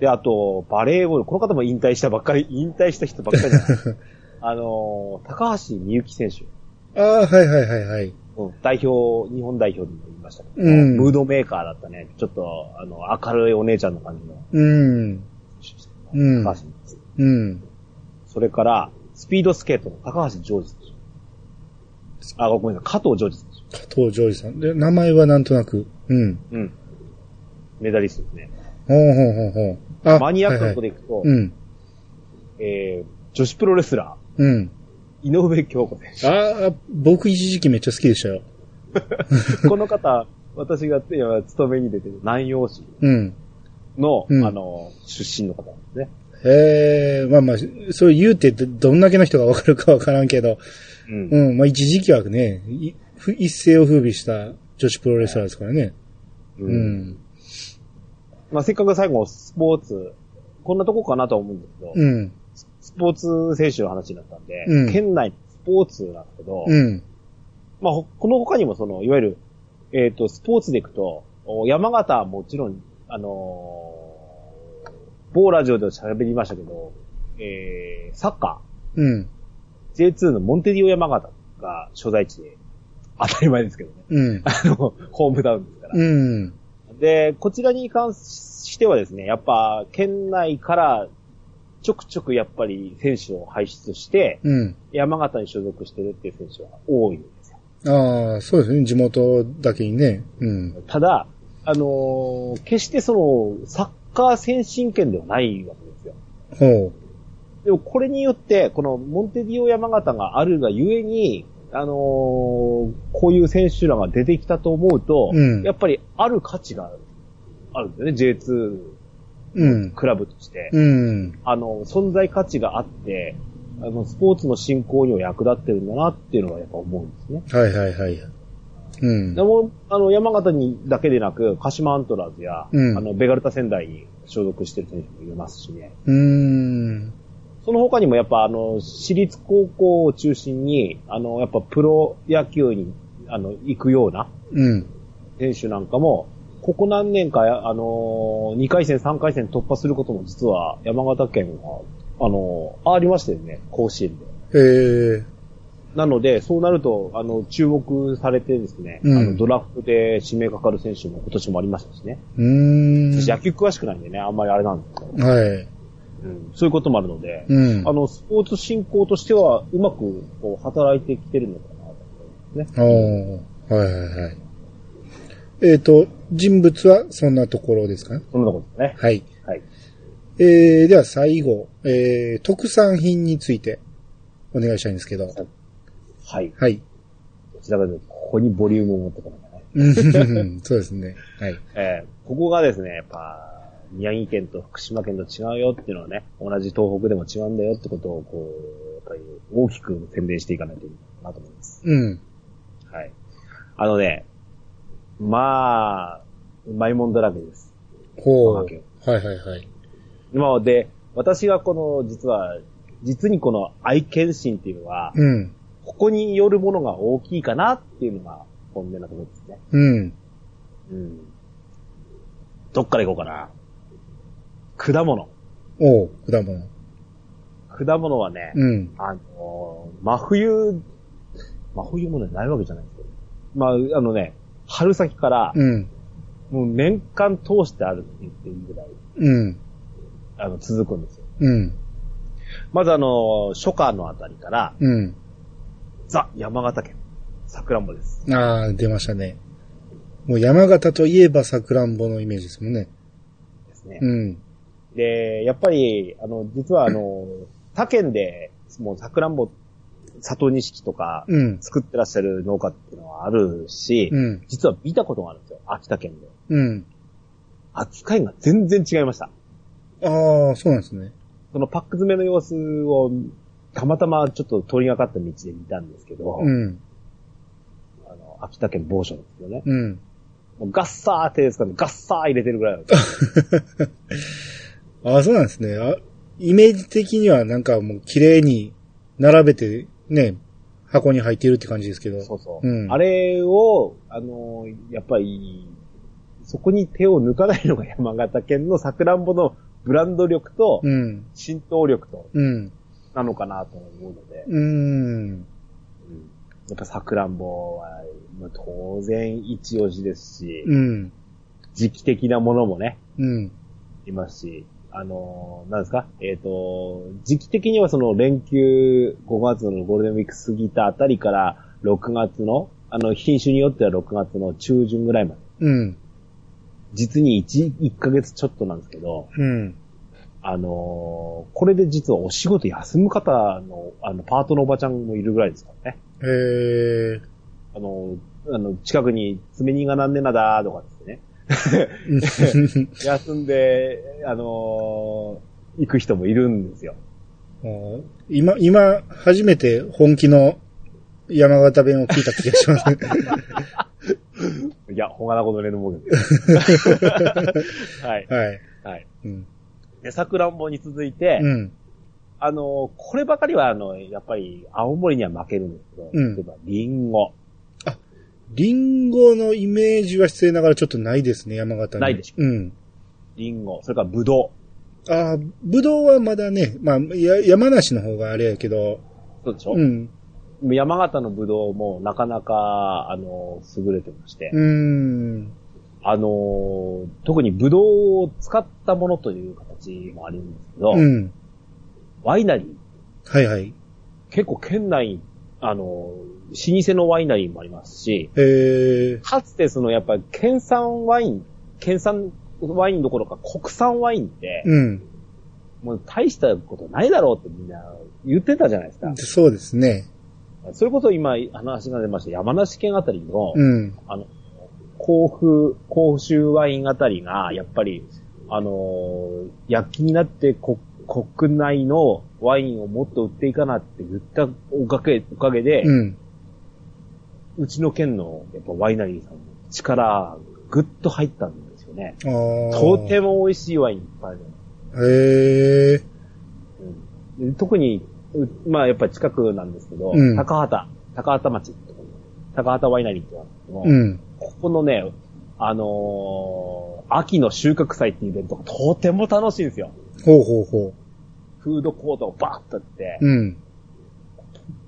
で、あと、バレーボール、この方も引退したばっかり、引退した人ばっかりじゃない。<laughs> あのー、高橋美幸選手。ああ、はいはいはいはい。うん代表、日本代表にも言いましたけど、うんムードメーカーだったね。ちょっと、あの、明るいお姉ちゃんの感じのうん。うん高橋うん。それから、スピードスケートの高橋ジョージ選手。あ、ごめんなさい、加藤ジョージ選手。加藤ジョージさん。で、名前はなんとなく。うん。うん。メダリストですね。ほうほうほうほう。あマニアックなとこで。でいくと、うん。えー、女子プロレスラうん。ー、井上京子選手。ああ、僕一時期めっちゃ好きでしたよ。<laughs> この方、私が今勤めに出てる南陽市うん。の、うんあの、出身の方なんですね。へえ、まあまあ、そう言うてどどんだけの人がわかるかわからんけど、うん。うん、まあ一時期はね、一世を風靡した女子プロレスラーですからね。ううんん。まあ、せっかく最後スポーツ、こんなとこかなとは思うんですけど、うん。スポーツ選手の話になったんで、うん県内スポーツなんですけど、うん。まあ、ほこの他にもその、いわゆる、えっ、と、スポーツでいくと、お山形はもちろん、あのー某ラジオで喋りましたけど、えー、サッカうん。ー、J2 のモンテディオ山形が所在地で、当たり前ですけどね。うん。あの、ホームダウンですから。うん。で、こちらに関してはですね、やっぱ、県内から、ちょくちょくやっぱり選手を輩出して、うん。山形に所属してるっていう選手は多いんですよ。ああ、そうですね。地元だけにね。うん。ただ、あのー決してその、サッカー先進権ではないわけですよ。ほでもこれによって、このモンテディオ山形があるがゆえに、あのーこういう選手らが出てきたと思うと、うんやっぱりある価値があるんだよね、J2 う。うん。クラブとして。うん。あの、存在価値があって、あの、スポーツの振興には役立ってるんだなっていうのはやっぱ思うんですね。はいはいはい。うんで。も、あの、山形にだけでなく、鹿島アントラーズや、うんあの、ベガルタ仙台に所属してる選手もいますしね。うーん。その他にもやっぱあの、私立高校を中心に、あの、やっぱプロ野球に、あの、行くようなうん。選手なんかも、ここ何年か、あの、2回戦、3回戦突破することも実は山形県は、あの、ありましたよね、甲子園で。へえ。なので、そうなると、あの、注目されてですね、うんあの、ドラフトで指名かかる選手も今年もありましたしね。うーん。私野球詳しくないんでね、あんまりあれなんですけど、はい。うん、そういうこともあるので、うん。あの、スポーツ振興としては、うまく、こう、働いてきてるのかなと思いますおね。ーはいはいはい。えっ、と、人物はそんなところですか？ね。そんなことですね。はい。はい。えー、では最後、えー、特産品についてお願いしたいんですけど。はい。はい。どちらかというと、ここにボリュームを持ってこないとね。うんそうですね。はい。えーここがですね、やっぱ、宮城県と福島県と違うよっていうのはね、同じ東北でも違うんだよってことを、こう、やっぱり大きく宣伝していかないといけないなと思います。うん。はい。あのね、まあ、うまいもんだらけです。ほう。おはいまはいはい。今で、私がこの、実は、実にこの愛犬心っていうのは、うん。ここによるものが大きいかなっていうのが本音なところですね。うん。うん。どっから行こうかな。果物。おう、果物。果物はね、うん。あのー真冬、真冬もね、ないわけじゃないんですけど。まあ、あのね、春先から、うん。もう年間通してあるって言っていいぐらい、うん。あの、続くんですよ。うん。まずあのー初夏のあたりから、うん。ザ・山形県、桜んぼです。ああ、出ましたね。もう山形といえば桜んぼのイメージですもんね。ですね。うん。で、やっぱり、あの、実はあの、他県で、もう桜んぼ、里錦とか、うん。作ってらっしゃる農家っていうのはあるし、うん。実は見たことがあるんですよ。秋田県で。うん。扱いが全然違いました。ああ、そうなんですね。そのパック詰めの様子を、たまたまちょっと通りがかった道で見たんですけど、うん。あの、秋田県某所ですよね。うん。もうガッサー手ですからガッサー入れてるぐらいなんですよああ、そうなんですね。あイメージ的にはなんかもう綺麗に並べてね、箱に入っているって感じですけど。そうそう。うんあれを、あの、やっぱり、そこに手を抜かないのが山形県のさくらんぼのブランド力とうん。浸透力と、うん。なのかなと思うので、うーん。うんやっぱさくらんぼは、まあ当然一押しですし、うん。時期的なものもね、うん。いますし、あのーなんですか？えっ、と、時期的にはその連休5月のゴールデンウィーク過ぎたあたりから6月の、あの、品種によっては6月の中旬ぐらいまで、うん。実に1、1ヶ月ちょっとなんですけど、うん。あのーこれで実はお仕事休む方の、あの、パートのおばちゃんもいるぐらいですからね。へえ。あのーあの、近くに爪煮がなんでなだとかですね。<laughs> 休んで、あのー行く人もいるんですよ。今、今、初めて本気の山形弁を聞いた気がします。<laughs> いや、ほがなことねのもんです。<laughs> はい。はい。はい。うん。で、桜んぼに続いて、うん。あの、こればかりは、あの、やっぱり、青森には負けるんですけど、うん例えば、リンゴ。リンゴのイメージは失礼ながらちょっとないですね、山形に。ないでしょうん。リンゴ。それから、ブドああ、ぶどうはまだね、まあ、や山梨の方があれやけど、ウ。そうでしょ、うん。山形のブドウも、なかなか、あの、優れてまして、うーん。あの、特にブドウを使ったものという形もあるんですけど、うん。ワイナリー。はいはい。結構県内に、あの、老舗のワイナリーもありますし、えー、かつてそのやっぱり県産ワイン、県産ワインどころか国産ワインって、うん。もう大したことないだろうってみんな言ってたじゃないですか。そうですね。それこそ今話が出ました山梨県あたりの、うん。あの、甲府、甲州ワインあたりが、やっぱり、あのー躍起になって国国内のワインをもっと売っていかなって言ったおかげ、おかげで、うん。うちの県のやっぱワイナリーさんの力、ぐっと入ったんですよね。とても美味しいワインいっぱいある。へえ。うんで特に、うまあやっぱり近くなんですけど、うん高畑、高畑町高畑ワイナリーってあるんですけど、うん。ここのね、あのー秋の収穫祭っていうイベントがとても楽しいんですよ。ほうほうほフードコートをバーッとやって、う。うん。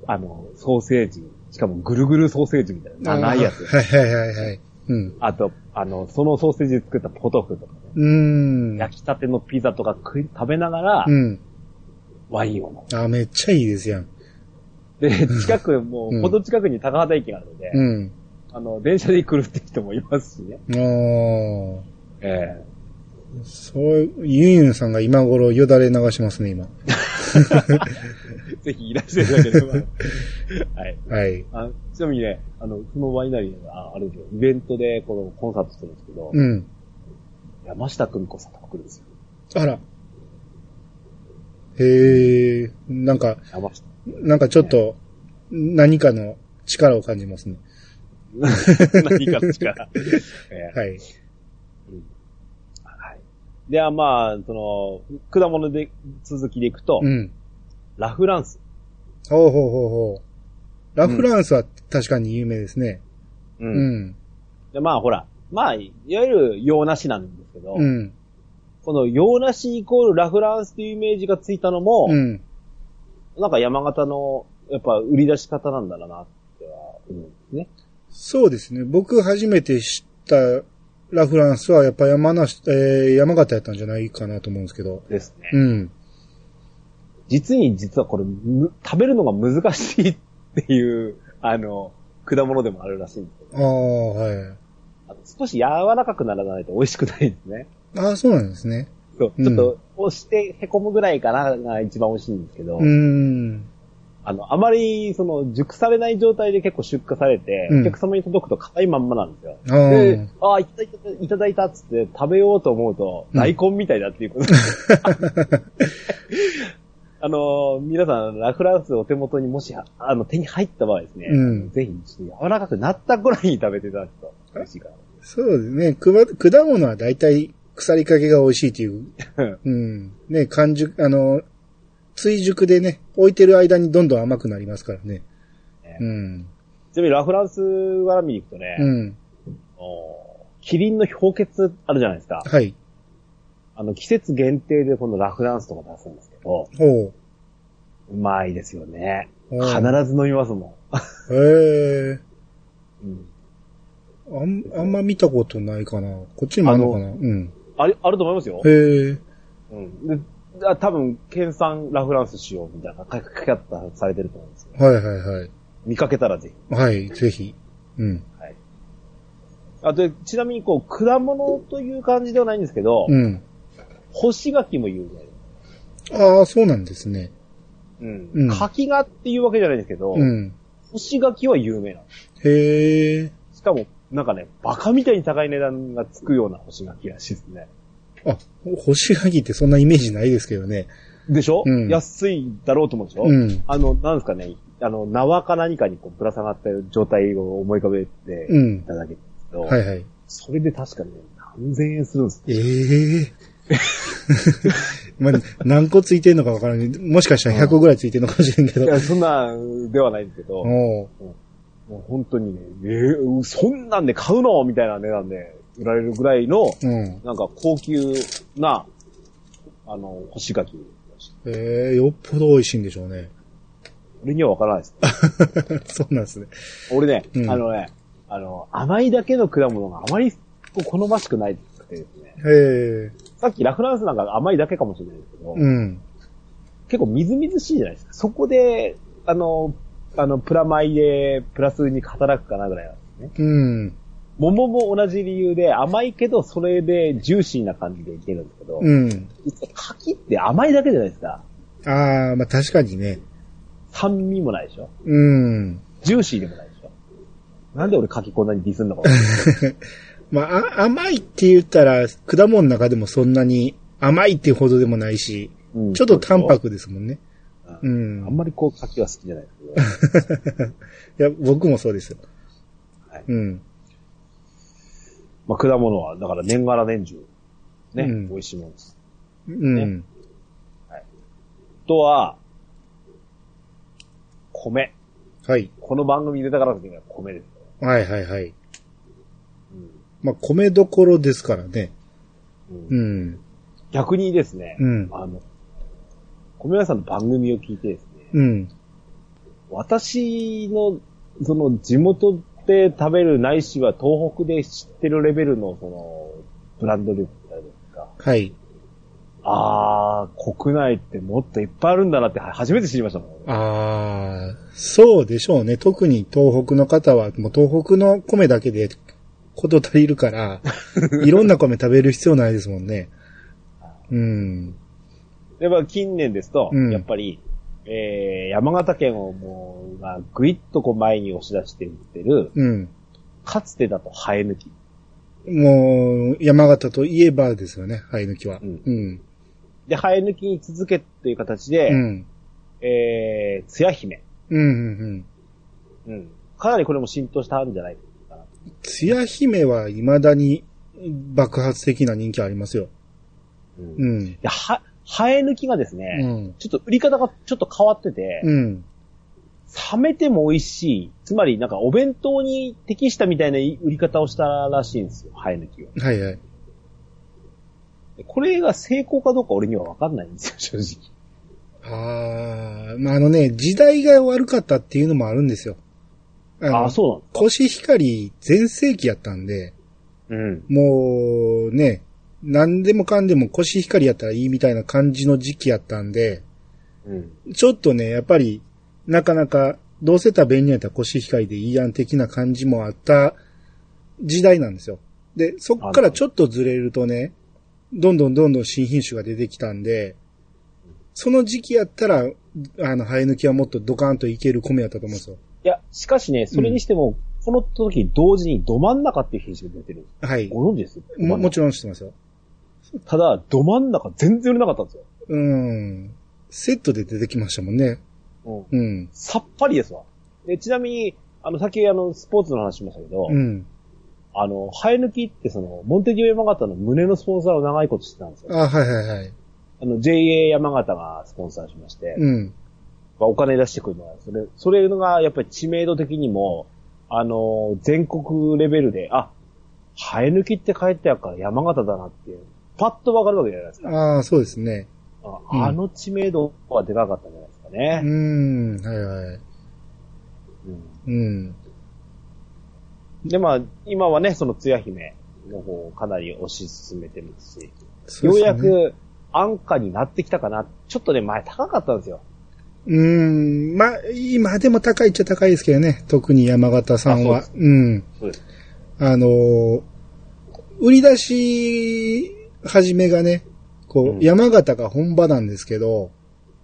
あの、ソーセージ、しかもぐるぐるソーセージみたいな、長いやつ。はいはいはいはい。うん。あと、あの、そのソーセージで作ったポトフとかね、うーん。焼きたてのピザとか食い食べながら、うん。ワインを飲む。あ、めっちゃいいですやん。で、近く、もうほど近くに高畑駅があるので、うん。あの、電車で来るって人もいますしね。ああ。えそう、ユンユンさんが今頃よだれ流しますね、今。えぜひいらっしゃいただければ。<laughs> はい。はい。あちなみにね、あの、そのワイナリーがああるんですよ。イベントでこのコンサートするんですけど、うん。山下久美子さんとか来るんですよ。あら。へえ、なんか。なんかちょっと、何かの力を感じますね。<laughs> 何かの力。<laughs> ええはい。ではまあ、その、果物で続きでいくと、うん。ラフランス。ほうほうほうほう。ラフランスは確かに有名ですね。う。うんん。でまあほら、まあ、いわゆる洋梨なんですけど、うん。この洋梨イコールラフランスというイメージがついたのも、うん。なんか山形の、やっぱ売り出し方なんだろうなっては思うんですね。そうですね。僕初めて知ったラフランスはやっぱ山梨、えー、山形やったんじゃないかなと思うんですけど。ですね。うん。実に実はこれ、む食べるのが難しいっていう、あの、果物でもあるらしいんですけど、ああ、はい。あの少し柔らかくならないと美味しくないですね。ああ、そうなんですね。そう、うんちょっと押して凹むぐらいかなが一番美味しいんですけど、うーん。あの、あまり、その、熟されない状態で結構出荷されて、うんお客様に届くと硬いまんまなんですよ。あでー、ああ、いただいた、いただいたっつって食べようと思うと、うん大根みたいだっていうこと。<laughs> あの、皆さん、ラフランスお手元にもし、あの、手に入った場合ですね、うんぜひ、ちょっと柔らかくなったぐらいに食べていただくと嬉しいかそうですね。果物は大体腐りかけが美味しいっていう。ら。<laughs> うん。ね、完熟、あの、追熟でね、置いてる間にどんどん甘くなりますからね。うん。ちなみにラフランス絡みに行くとね、うん。おキリンの氷結あるじゃないですか。はい。あの、季節限定でこのラフランスとか出すんですけど、ほうまいですよね。う。必ず飲みますもず。へえ。ん。うんあん、あんま見たことないかな。こっちにもあるのかな？うん。あれ、あると思いますよ。へえ。うん。であ多分、県産ラフランス使用みたいな書き方されてると思うんですよ。はいはいはい。見かけたらぜひ。はい、ぜひ。うん。はい。あと、ちなみにこう、果物という感じではないんですけど、うん。干し柿も有名。ああ、そうなんですね。うん。うん柿がっていうわけじゃないんですけど、うん。干し柿は有名なんです。へえ。しかも、なんかね、バカみたいに高い値段がつくような干し柿らしいですね。あ、干し柿ってそんなイメージないですけどね。でしょ、うん安いだろうと思うでしょ、うん。あの、なんですかね、あの、縄か何かにこうぶら下がった状態を思い浮かべていうん。ただけるんですけど、はいはい。それで確かにね、何千円するんですよ。ええ <laughs> まあ、何個ついてんのかわからない。もしかしたら100個ぐらいついてんのかもしれんけど。いや、そんな、ではないんですけど、もう本当にね、えーそんなんで買うの？みたいな値段で売られるぐらいの、うん。なんか高級な、あの、干し柿。ええよっぽど美味しいんでしょうね。俺にはわからないです。<laughs> そうなんですね。俺ね、うんあのね、あの、甘いだけの果物があまり好ましくないくてですね。へえ。さっきラフランスなんか甘いだけかもしれないですけど、うん。結構みずみずしいじゃないですか。そこで、あの、あの、プラマイでプラスに働くかなぐらいなんですね。うん。桃も同じ理由で甘いけど、それでジューシーな感じでいけるんですけど、うん。柿って甘いだけじゃないですか。ああ、まあ確かにね。酸味もないでしょうん。ジューシーでもないでしょなんで俺柿こんなにディスんのか <laughs> まあ、あ甘いって言ったら、果物の中でもそんなに甘いっていうほどでもないし、うんちょっと淡白ですもんね。ううんん。あんまりこう柿は好きじゃないですけど。<laughs> いや、僕もそうですよ。はいうん。まあ、果物は、だから年がら年中、ね、うん美味しいものです。うん。あとは、米。はい。この番組に出たからというのは米ですよ。はいはいはい。うんまあ、米どころですからね。うんうん。逆にですね、うんあの、米屋さんの番組を聞いてですね、うん。私の、その地元で食べるないしは東北で知ってるレベルの、その、ブランド力ってあるんですか。はい。あー、国内ってもっといっぱいあるんだなって初めて知りましたもん。ああ、そうでしょうね。特に東北の方は、もう東北の米だけでこと足りるから、<laughs> いろんな米食べる必要ないですもんね。うん。やっぱ近年ですと、うんやっぱり、えー、山形県をもう、まあ、ぐいっとこう前に押し出して売ってる、うん。かつてだと生え抜き。もう、山形といえばですよね、生え抜きは。うんうん。で、生え抜きに続けという形で、うん。えー、つや姫。うん、うん、うん。うん。かなりこれも浸透したんじゃないかな。つや姫は未だに爆発的な人気ありますよ。うん。うん。で、は、生え抜きがですね、うん。ちょっと売り方がちょっと変わってて、うん。冷めても美味しい。つまり、なんかお弁当に適したみたいな売り方をしたらしいんですよ、生え抜きを。はいはい。でこれが成功かどうか俺には分かんないんですよ、<laughs> 正直。ああ、まあ、あのね、時代が悪かったっていうのもあるんですよ。あのああ、そうなんですかコシヒカリ全盛期やったんで、うん。もうね、何でもかんでもコシヒカリやったらいいみたいな感じの時期やったんで、うん。ちょっとね、やっぱり、なかなか、どうせ食べんにやったらコシヒカリでいいやん的な感じもあった時代なんですよ。で、そっからちょっとずれるとね、どんどんどんどん新品種が出てきたんで、その時期やったら、あの、生え抜きはもっとドカーンといける米やったと思うんですよ。いや、しかしね、それにしても、この時同時にど真ん中っていう品種が出てる。はい。ご存知です？も、もち。ろん知ってますよ。ただ、ど真ん中全然売れなかったんですよ。うん。セットで出てきましたもんね。うん。うん。さっぱりですわ。で、ちなみに、あの、先あの、スポーツの話しましたけど、うん。あの、生え抜きってその、モンテディオ山形の胸のスポンサーを長いことしてたんですよ。あ、はいはいはい。あの、JA 山形がスポンサーしまして、うん。まあお金出してくるのは、それ、それがやっぱり知名度的にも、あの、全国レベルで、あ、生え抜きって書いてあるから山形だなっていう、パッとわかるわけじゃないですか。ああ、そうですね。あうんあの知名度はでかかったんじゃないですかうね。ん。はいはい。うんうん。で、まあ、今はね、そのつや姫の方をかなり推し進めてるし、ようやく安価になってきたかな。ちょっとね、前高かったんですよ。うーん。まあ、今でも高いっちゃ高いですけどね。特に山形さんは。ううん。そうです。あのー売り出し始めがね、こう、うん山形が本場なんですけど、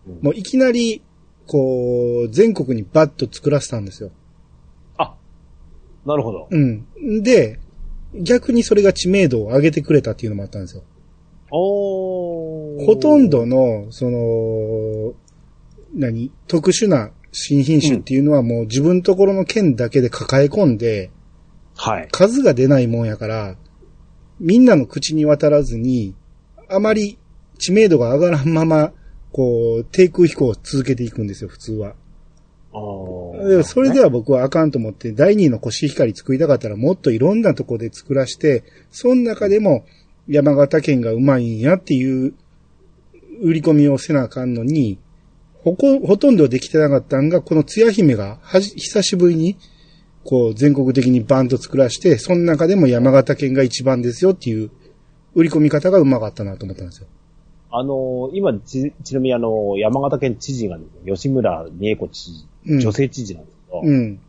うんもういきなり、こう、全国にバッと作らせたんですよ。あ、なるほど。うん。で、逆にそれが知名度を上げてくれたっていうのもあったんですよ。おーほとんどの、その、何特殊な新品種っていうのはもう自分ところの県だけで抱え込んで、はい。数が出ないもんやから、みんなの口に渡らずに、あまり知名度が上がらんまま、こう、低空飛行を続けていくんですよ、普通は。おでもそれでは僕はあかんと思って、第二のコシヒカリ作りたかったらもっといろんなとこで作らして、その中でも山形県がうまいんやっていう売り込みをせなあかんのに、ほこ、ほとんどできてなかったんが、このつや姫がはじ、久しぶりに、こう全国的にバンと作らして、その中でも山形県が一番ですよっていう売り込み方がうまかったなと思ったんですよ。あのー今ち、ちなみにあのー山形県知事がね、吉村美恵子知事、うん女性知事なんですけど、うん。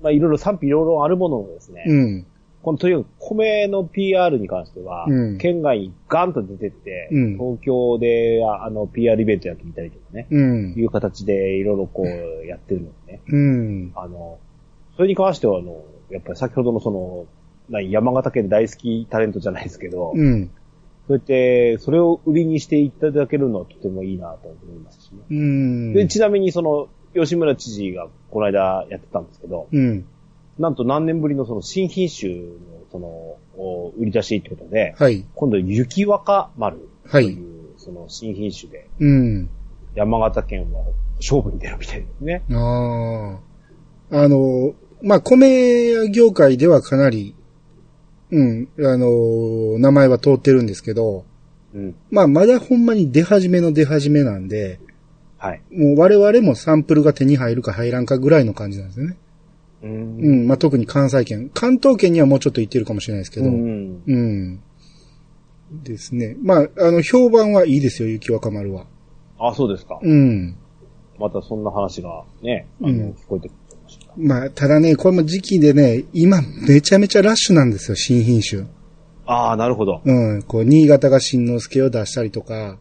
まあいろいろ賛否いろいろあるもののですね、うん。このとにかく米の PR に関しては、うん県外にガンと出てって、うん東京でああの PR イベントやってみたりとかね、うんい。う形でいろいろこうやってるのでね、うん。あの、それに関してはあの、やっぱり先ほどのその、何山形県大好きタレントじゃないですけど、うん。そうやって、それを売りにしていただけるのはとてもいいなと思いますしね。うん。で、ちなみにその、吉村知事がこの間やってたんですけど、うん。なんと何年ぶりのその新品種のその、お売り出しってことで、はい。今度雪若丸とはいいう、その新品種で、うん。山形県は勝負に出るみたいですね。ああ。あの、まあ、米屋業界ではかなり、うん、あの、名前は通ってるんですけど、うん。まあ、まだほんまに出始めの出始めなんで、はい。もう我々もサンプルが手に入るか入らんかぐらいの感じなんですよね。う。うんん、まあ、特に関西圏。関東圏にはもうちょっと行ってるかもしれないですけど、ううん。ん。ですね。まあ、あの、評判はいいですよ、雪若丸は。あ、そうですか。うん。またそんな話がね、あの、うん聞こえてまあ、ただね、これも時期でね、今めちゃめちゃラッシュなんですよ、新品種。ああ、なるほど。うん、こう、新潟が新之助を出したりとか、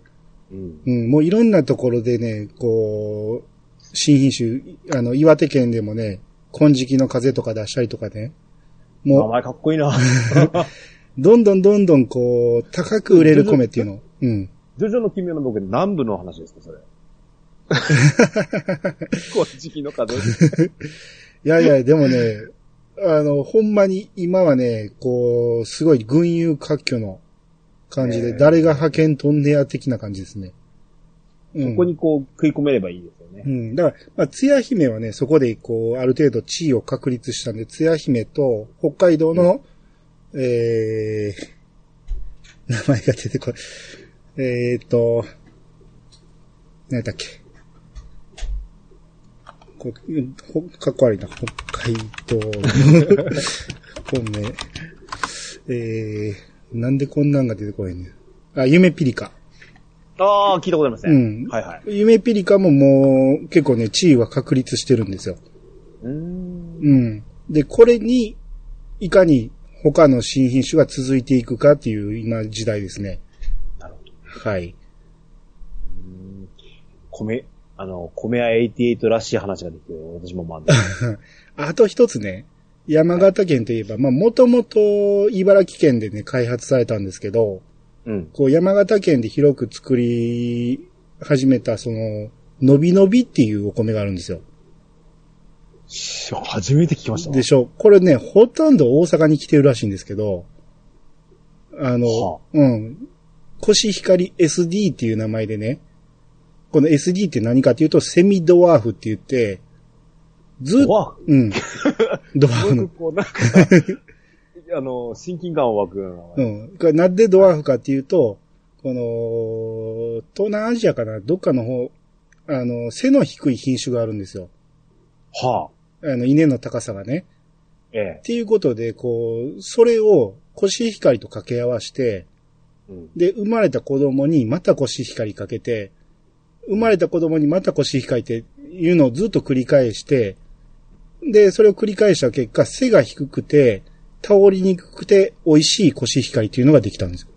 うん。うん、もういろんなところでね、こう、新品種、あの、岩手県でもね、金色の風とか出したりとかね、名も前かっこいいな。う、<laughs> どんどんどんどんこう、高く売れる米っていうの。うん。ジョジョの奇妙な僕南部の話ですか、それ。<laughs> <laughs> こう時期の風。いやいや、でもね、あの、ほんまに今はね、こう、すごい群雄割拠の感じで、えー誰が派遣飛んでや的な感じですね。うんそこにこう食い込めればいいですよね。うん。だから、まあ、つや姫はね、そこで、こう、ある程度地位を確立したんで、つや姫と、北海道の、えー、名前が出てこない。えーっと、何だっけ。こかっこ悪いな。北海道 <laughs> の米。えー、なんでこんなんが出てこないねん。あ、夢ピリカ。ああ、聞いたことありません。うんはいはい。夢ピリカももう結構ね、地位は確立してるんですよ。うーん。うん。で、これに、いかに他の新品種が続いていくかっていう今時代ですね。なるほど。はい。米、あの、米屋88らしい話ができて、私もまあ、<laughs> あと一つね、山形県といえば、まあ、もともと茨城県でね、開発されたんですけど、うん。こう山形県で広く作り始めた、その、のびのびっていうお米があるんですよ。し初めて聞きました。でしょこれね、ほとんど大阪に来てるらしいんですけど、あの、はうん。コシヒカリ SD っていう名前でね、この SD って何かっていうと、セミドワーフって言って、ずっと、わうん。ドワーフ <laughs> の僕、こう、なんか、<laughs> あの、親近感を湧くような名う前。ん。これなんでドワーフかっていうと、この、東南アジアかな、どっかの方、あの、背の低い品種があるんですよ。はあ。あの、稲の高さがね。ええっ。ていうことで、こう、それをコシヒカリと掛け合わせて、うん。で、生まれた子供にまたコシヒカリかけて、生まれた子供にまたコシヒカリっていうのをずっと繰り返して、で、それを繰り返した結果、背が低くて、倒りにくくて美味しいコシヒカリっていうのができたんですよ。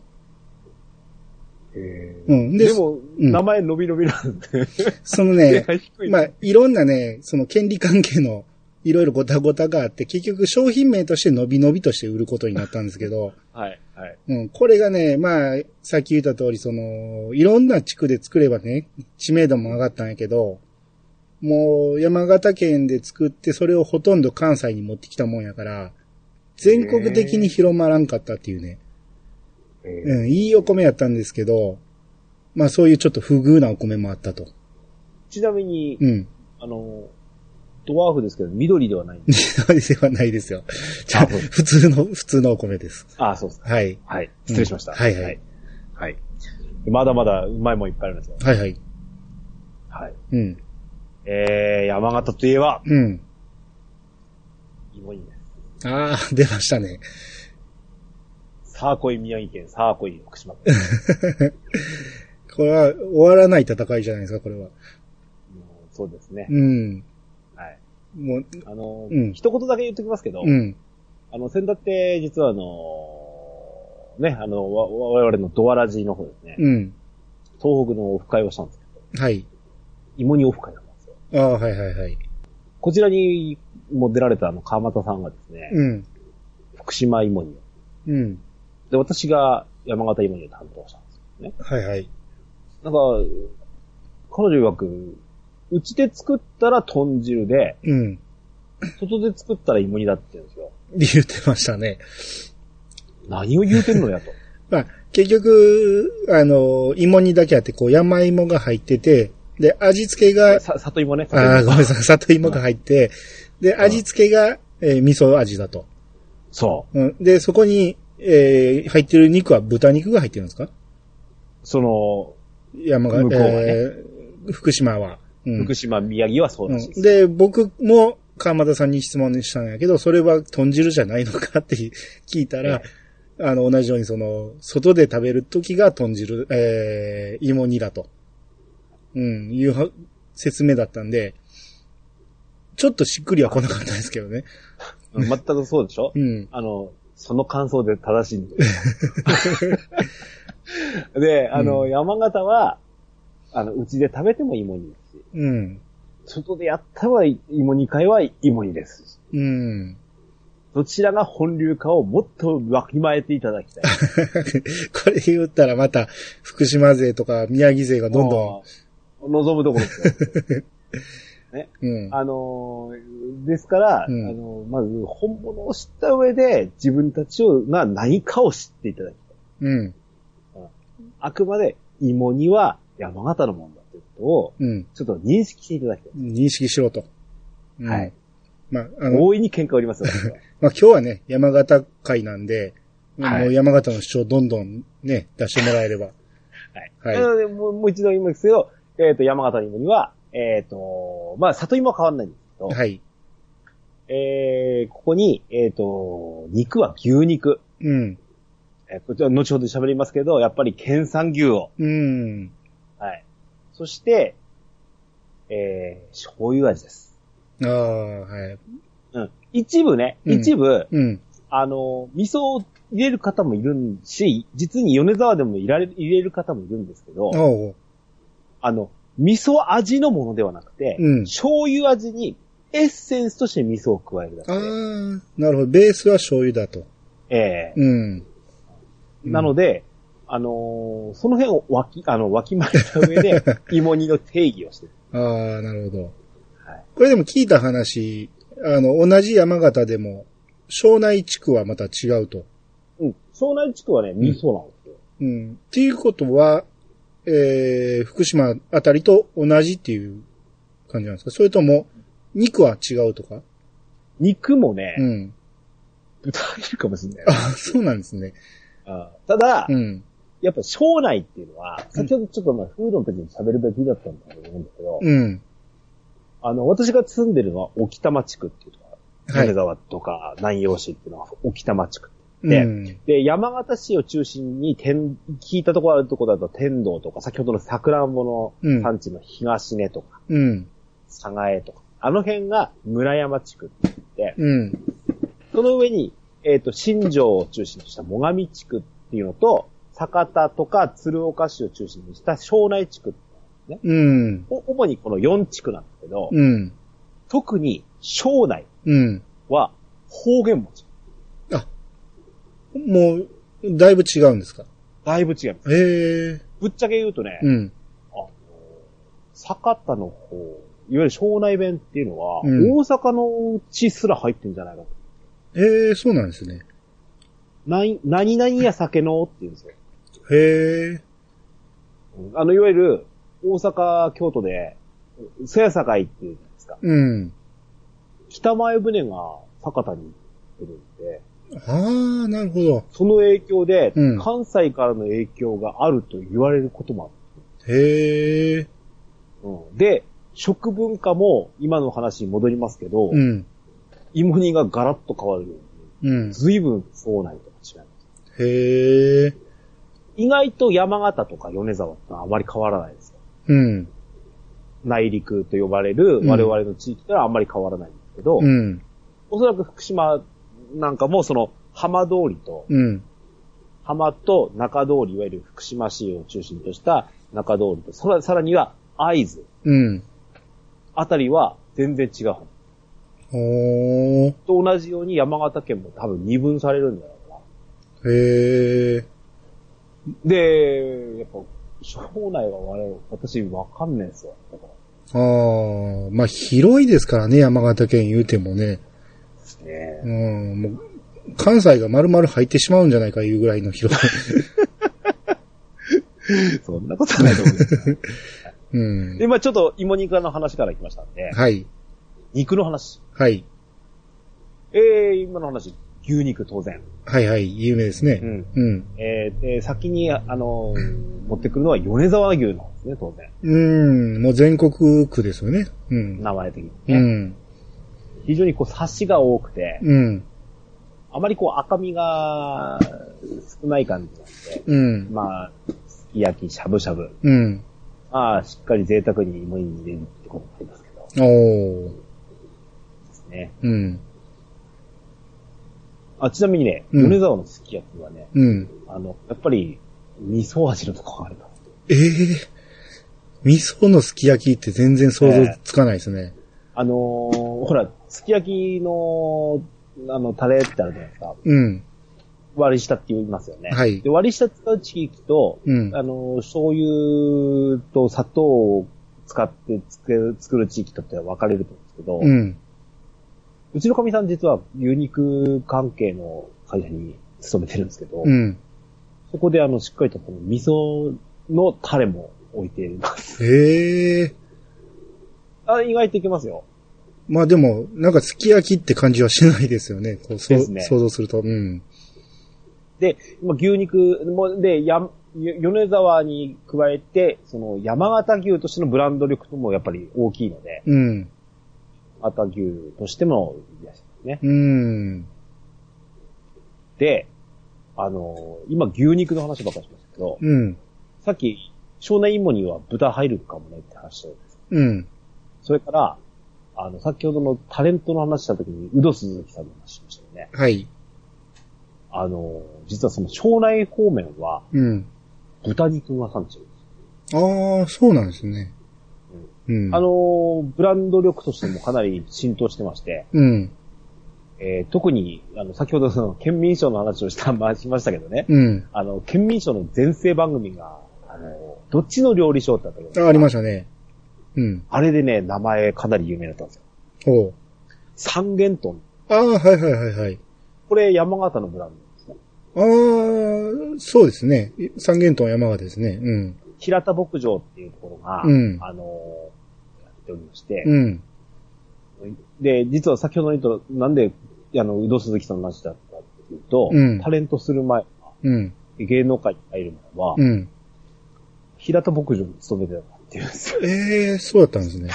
ええうん。で、でも、うん名前伸び伸びなんで。そのね。まあ、いろんなね、その権利関係のいろいろごたごたがあって、結局商品名として伸び伸びとして売ることになったんですけど、<laughs> はい、はい。うん、これがね、まあ、さっき言った通り、その、いろんな地区で作ればね、知名度も上がったんやけど、もう山形県で作って、それをほとんど関西に持ってきたもんやから、全国的に広まらんかったっていうね、ええうん、いいお米やったんですけど、まあそういうちょっと不遇なお米もあったと。ちなみに、うん。あの、ドワーフですけど、緑ではないんです。そうではないですよ。じゃあ普通の、普通のお米です。ああ、そうですか。はい。はい。失礼しました。うんはいはいはい。はいまだまだうまいもんいっぱいあるんですよ。はいはい。はい。うん。えー、山形といえば、うん。芋煮です。ああ、出ましたね。サーコイ宮城県、サーコイ福島県。<laughs> これは終わらない戦いじゃないですか、これは。そうですね。うん。はい。もう、あの、うん一言だけ言っときますけど、うん。あの、先だって、実はあの、ね、あの、わ我々のドアラジの方ですね、うん。東北のオフ会をしたんですけど、はい。芋煮オフ会だったんですよ。ああ、はいはいはい。こちらにも出られたあの、川又さんがですね、うん。福島芋煮を。うん。で、私が山形芋煮を担当したんですよね。はいはい。なんか、彼女曰く、うちで作ったら豚汁で、うん。外で作ったら芋煮だって言うんですよ。言ってましたね。何を言うてんのやと。<laughs> まあ、結局、あの、芋にだけあって、こう、山芋が入ってて、で、味付けが、さ、里芋ね。里ああ、芋ごめんなさい、里芋が入って、で、味付けが、えー味噌味だと。そうん。で、そこに、えー入ってる肉は豚肉が入ってるんですか？う。その、山が、向こうはねえー福島は。うん福島、宮城はそうらしいです。うんで、僕も川又さんに質問したんやけど、それは豚汁じゃないのかって聞いたら、あの、同じようにその、外で食べる時が豚汁、えー、芋煮だと。うん、いうは説明だったんで、ちょっとしっくりは来なかったですけどね。うん全くそうでしょ？うん。あの、その感想で正しいんです。<laughs> で、あの、うん山形は、あの、うちで食べても芋煮ですし、うん。外でやったは芋煮会は芋煮ですし、うん。どちらが本流かをもっとわきまえていただきたい。<laughs> これ言ったらまた、福島勢とか宮城勢がどんどん。望むところですよ。ん、<laughs> うん。あのーですから、うんあのーまず本物を知った上で自分たちをが何かを知っていただきたい。うん。あくまで芋煮は山形のものだということを、うん。ちょっと認識していただきたい。認識しろと。うんはい。まあ、あの、大いに喧嘩売ります <laughs> まあ今日はね、山形会なんで、はいもう山形の主張どんどんね、出してもらえれば。<laughs> はい。はいなので、もうもう一度言いますけど、えっ、と、山形の芋煮は、えっ、と、まあ、里芋は変わんないんですけど、はい。えー、ここに、えっ、と、肉は牛肉。うん。えーこちら、後ほど喋りますけど、やっぱり県産牛を。うん。はい。そして、えー、醤油味です。ああ、はい。うん。一部ね、うん一部、うん。あの、味噌を入れる方もいるし、実に米沢でも入れられ入れる方もいるんですけど。あの、味噌味のものではなくて、うん醤油味にエッセンスとして味噌を加えるだけああで。、なるほど。ベースは醤油だと。ええうん。なので、あのーその辺をわき、あの、わきまえた上で、<laughs> 芋煮の定義をしてる。ああ、なるほど。はい。これでも聞いた話、あの、同じ山形でも、庄内地区はまた違うと。うん。庄内地区はね、味噌なんですよ。うん。っていうことは、えー、福島あたりと同じっていう感じなんですか？それとも、肉は違うとか？肉もね、うん。豚いるかもしれない。あ、そうなんですね。あただ、うん。やっぱ庄内っていうのは、先ほどちょっとまあ、フードの時に喋るべきだったんだと思うんだけど、うん。あの、私が住んでるのは沖玉地区っていうところ、はい米沢とか南陽市っていうのは沖玉地区。でうん。で、山形市を中心に、天、聞いたところあるところだと天童とか、先ほどの桜んぼの産地の東根とか、うん。佐賀江とか、あの辺が村山地区って言って、うん。その上に、えっ、と、新庄を中心とした最上地区っていうのと、酒田とか鶴岡市を中心にした庄内地区。うん。お主にこの4地区なんですけど、うん。特に庄内うん。は方言持ち。もう、だいぶ違うんですか？だいぶ違います。へえ。ぶっちゃけ言うとね、うん。あの、酒田の方、いわゆる庄内弁っていうのは、うん大阪の地すら入ってんじゃないかと。ええ、そうなんですね。な何々や酒のって言うんですよ。へえ。うんあの、いわゆる、大阪、京都で、瀬谷境っていうじゃないですか。うん。北前船が酒田に行ってるんで、ああ、なるほど。その影響で、うん関西からの影響があると言われることもある。へえ。うん、で、食文化も今の話に戻りますけど、うん。芋煮がガラッと変わるよううんに、。随分そうないとか違います。へえ。意外と山形とか米沢ってあまり変わらないですよ。うん。内陸と呼ばれる我々の地域ではあんまり変わらないんですけど、うん。おそらく福島なんかもその浜通りと、うん。浜と中通り、いわゆる福島市を中心とした中通りと、さらさらには会津うん。あたりは全然違う。ほー。と同じように山形県も多分二分されるんだろうな。へえ。で、やっぱ、庄内は我々、私わかんないですよ。ああ、まあ広いですからね、山形県言うてもね。ねうん、もう、関西が丸々入ってしまうんじゃないかいうぐらいの広い。<laughs> そんなことはないと思う。<laughs> うんで、。まあちょっと芋肉の話から来ましたんで、はい。肉の話。はい。えー、今の話、牛肉当然。はいはい、有名ですね。うん。うん。えーで、先に、あのー持ってくるのは米沢牛なんですね、当然。うん、もう全国区ですよね。うん。名前的にね。うん。非常にこう、サシが多くて、うん。あまりこう、赤身が少ない感じなんで、うん。まあ、すき焼き、しゃぶしゃぶ。うん。まあ、しっかり贅沢に芋に入れるってこともありますけど、おー。ですね。うん。あ、ちなみにね、うん米沢のすき焼きはね、うん。あの、やっぱり、味噌味のとこがあると。ええ味噌のすき焼きって全然想像つかないですね。あのーほら、すき焼きの、あの、タレってあるじゃないですか。うん。割り下って言いますよね。はいで、割り下使う地域と、うん。あのー、醤油と砂糖を使って作る作る地域とっては分かれると思うんですけど、うん。うちのかみさん実は牛肉関係の会社に勤めてるんですけど、うん。そこであの、しっかりとこの味噌のタレも置いています。ええあ、意外といけますよ。まあでも、なんかすき焼きって感じはしないですよね。こうそうですね想像すると。うん。で、今牛肉も、で、や、よ米沢に加えて、その山形牛としてのブランド力もやっぱり大きいので、うん。山形牛としてもいいますね。うん。で、あの今牛肉の話ばっかりしましたけど、うん。さっき、庄内芋には豚入るかもねって話したんです。うん。それから、あの、先ほどのタレントの話した時に、宇戸鈴木さんの話しましたよね。はい。あの実はその庄内方面はうん。豚肉が産地です。ああ、そうなんですね。うん。あのーブランド力としてもかなり浸透してまして、うん。えー特に、あの、先ほどその、県民賞の話をした、まあ、しましたけどね、うん。あの、県民賞の全盛番組が、あの、どっちの料理賞ってあったけど、あ、ありましたね。うん。あれでね、名前かなり有名だったんですよ。三元豚。ああ、はいはいはいはい。これ山形のブランドですね。ああ、そうですね。三元豚山形ですね。うん。平田牧場っていうところが、うんあの、やっておりまして、うん。で、実は先ほど言った、なんで、あの、宇戸鈴木さんの話だったかっていうと、うんタレントする前、うん。芸能界に入る前は、うん。平田牧場に勤めてたっていうんですよ。ええそうだったんですね。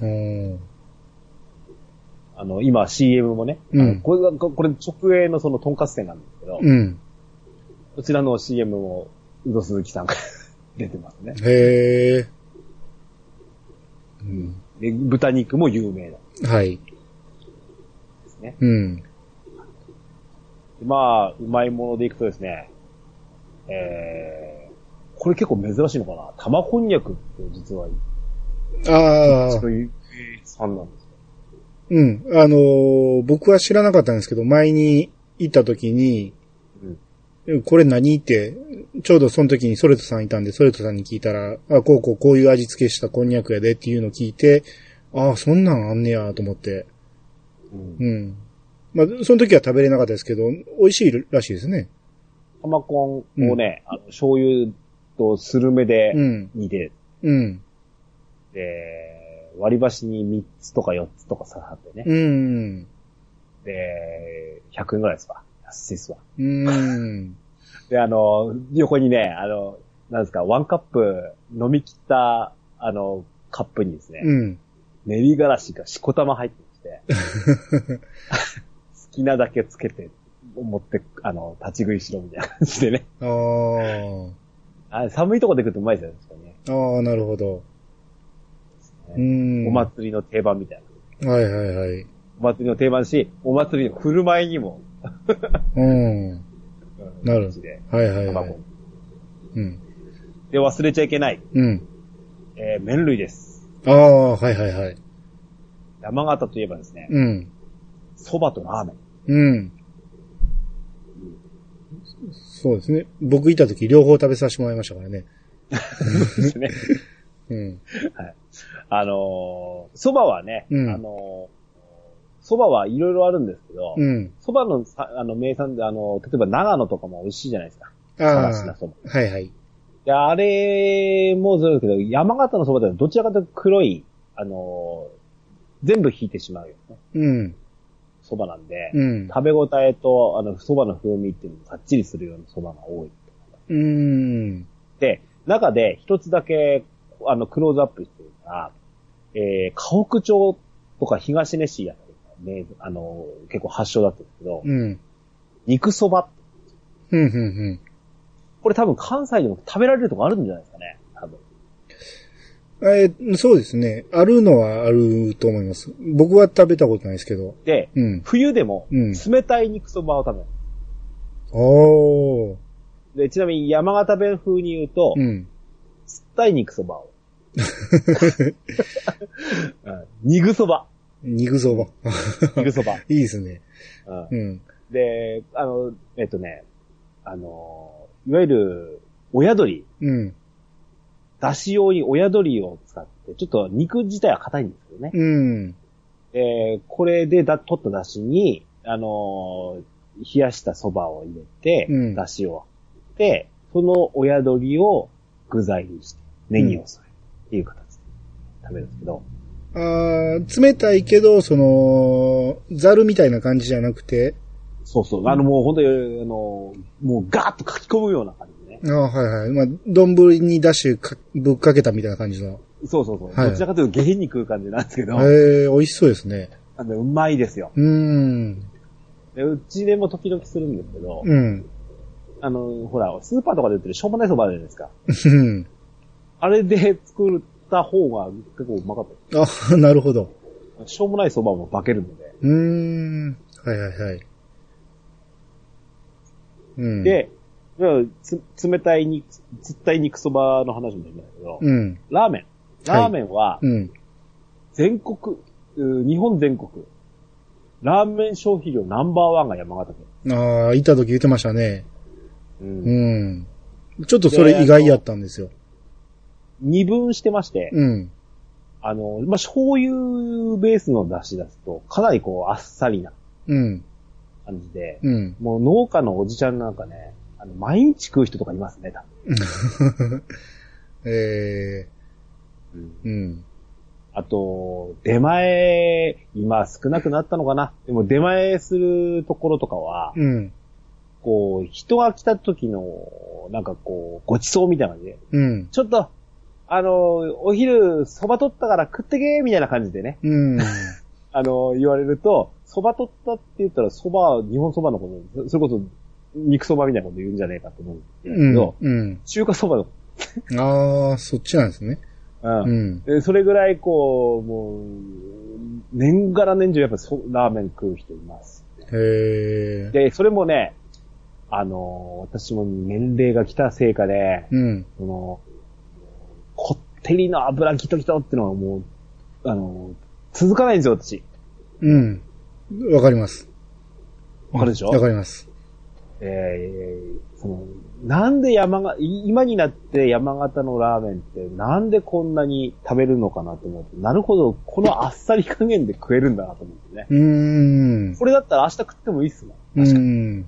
おーあの、今 CM もね、うんこれが、これ直営のそのトンカツ店なんですけど、うん。こちらの CM も、宇戸鈴木さんが <laughs> 出てますね。へえ。うん。で、豚肉も有名なんではい。すね。うん。でまあ、うまいものでいくとですね、えー、これ結構珍しいのかな？玉こんにゃくって実は、ああそう、いう産なんですよ。うん。あのー僕は知らなかったんですけど、前に行った時に、うんこれ何って、ちょうどその時にソレトさんいたんで、ソレトさんに聞いたら、あ、こうこうこういう味付けしたこんにゃくやでっていうのを聞いて、ああ、そんなんあんねやと思って。うんうん。まあ、その時は食べれなかったですけど、美味しいらしいですね。玉こんをね、あの、醤油とスルメでうん。煮て、うん。で、割り箸に3つとか4つとか刺さってね。うん。で、100円ぐらいですわ。安いっすわ。うん。<laughs> で、あの、横にね、あの、なんですか、ワンカップ飲み切った、あの、カップにですね、うん。練りがらしがしこたま入ってまして、<laughs> 好きなだけつけて、持って、あの、立ち食いしろみたいな感じでね。ああ。あ寒いとこで食うとうまいですよね確かにね。ああ、なるほど。うん。お祭りの定番みたいな。はいはいはい。お祭りの定番し、お祭りの振る舞いにも、うん。うんなるはいはいは卵い。うん。で、忘れちゃいけない、うん。えー麺類です。ああ、はいはいはい。山形といえばですね、うん。蕎麦とラーメン。うん。そうですね。僕いた時両方食べさせてもらいましたからね。ですね。うん。あのー蕎麦はね、うんあのー蕎麦はいろいろあるんですけど、うん。蕎麦のさあの名産で、あの、例えば長野とかも美味しいじゃないですか。ああ。蕎麦。はいはい。で、あれもそうですけど、山形の蕎麦ではどちらかというと黒い、あのー全部引いてしまうよね。うん。蕎麦なんで、うん。食べ応えと、あの、蕎麦の風味っていうのもがっちりするような蕎麦が多い。うん。で、中で一つだけ、あの、クローズアップしてるのが、えー、河北町とか東根市やったりね、あの、結構発祥だったんですけど、うん。肉蕎麦。うん。うん。これ多分関西でも食べられるとこあるんじゃないですかね。多分。えーそうですね。あるのはあると思います。僕は食べたことないですけど。で、うん。冬でもうん冷たい肉蕎麦を食べる。おー。で、ちなみに山形弁風に言うと、うん。つったい肉蕎麦を。<laughs> <laughs> うん肉蕎麦。肉そば。肉蕎麦。<laughs> いいですね。うんうん。で、あの、えっとね、あの、いわゆる、親鳥、うん。出汁用に親鳥を使って、ちょっと肉自体は硬いんですけどね。うん。えーこれでだ、取った出汁に、あのー冷やした蕎麦を入れて、うん出汁を。で、その親鳥を具材にして、ネギを添え、っていう形で食べるんですけど、あー冷たいけど、その、ザルみたいな感じじゃなくて、そうそう、あのもう本当に、あのーもうガーッと書き込むような感じでね。あーはいはい。まあ、丼にダッシュかぶっかけたみたいな感じの。そうそうそう。はいどちらかというと下品に食う感じなんですけど、ええ美味しそうですね。あのうまいですよ。うーん。でうちでも時々するんですけど、うん。あの、ほら、スーパーとかで売ってるしょうもない蕎麦あるじゃないですか。うん。あれで作った方が結構うまかったあ、<laughs> なるほど。しょうもない蕎麦も化けるので。うーん。はいはいはい。うん。、で、つ冷たい肉、つったい肉蕎麦の話もできないけど、うん。ラーメン。ラーメンは、うん。全国、う日本全国、ラーメン消費量ナンバーワンが山形県。ああ、いた時言ってましたね。うんうん。ちょっとそれ意外やったんですよ。二分してまして、うん。あの、まあ、醤油ベースの出汁出すと、かなりこう、あっさりなうん。感じで、うん。もう農家のおじちゃんなんかね、あの、毎日食う人とかいますね、多え分。<laughs> ー、うん。あと、出前、今少なくなったのかな？でも出前するところとかは、うん。こう、人が来た時の、なんかこう、ごちそうみたいな感じで、うん。ちょっと、あの、お昼、蕎麦取ったから食ってけみたいな感じでね、うん。<laughs> あの、言われると、蕎麦取ったって言ったら蕎麦、日本蕎麦のこと、それこそ、肉蕎麦みたいなこと言うんじゃねえかと思うんですけうんど、。うん。中華蕎麦の、ああ、そっちなんですね。うんうん。でそれぐらいこう、もう、年がら年中やっぱそラーメン食う人います。へえ。で、それもね、あの、私も年齢が来たせいかで、うん。その、こってりの油ギトギトってのはもう、あの、続かないんですよ、私。うん。わかります。わかるでしょ？わかります。えー、その、なんで山が、い今になって山形のラーメンってなんでこんなに食べるのかなと思って、なるほど、このあっさり加減で食えるんだなと思ってね。うーん。これだったら明日食ってもいいっすもん。う確かに。ん。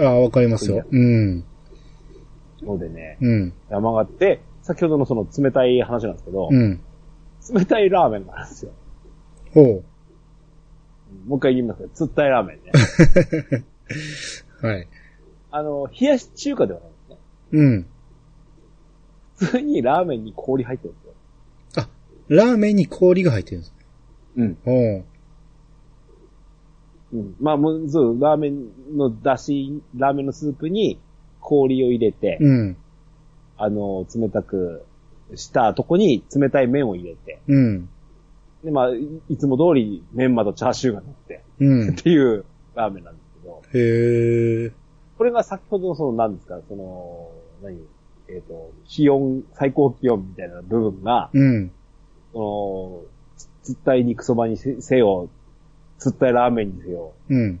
ああ、わかりますよ。うん。のでね、うん。山形って、先ほどのその冷たい話なんですけど、うん。冷たいラーメンがあるんですよ。ほもう一回言いますけど、つったいラーメンね。う。<laughs> はい。あの、冷やし中華ではないんですね。うん。普通にラーメンに氷入ってるんですよ。ラーメンに氷が入ってるんです。うん。ほう。うん。まあ、もう、そう、ラーメンの出汁、ラーメンのスープに氷を入れて、うん。あの、冷たくしたとこに冷たい麺を入れて、うん。で、まあ、いいつも通りメンマとチャーシューが乗って、うんっ。ていうラーメンなんですけど、へえ。これが先ほどのその何ですか、その、何？えっ、と、気温、最高気温みたいな部分が、うん。その、つつったい肉そばにせせよ、つったいラーメンにせよ、うん。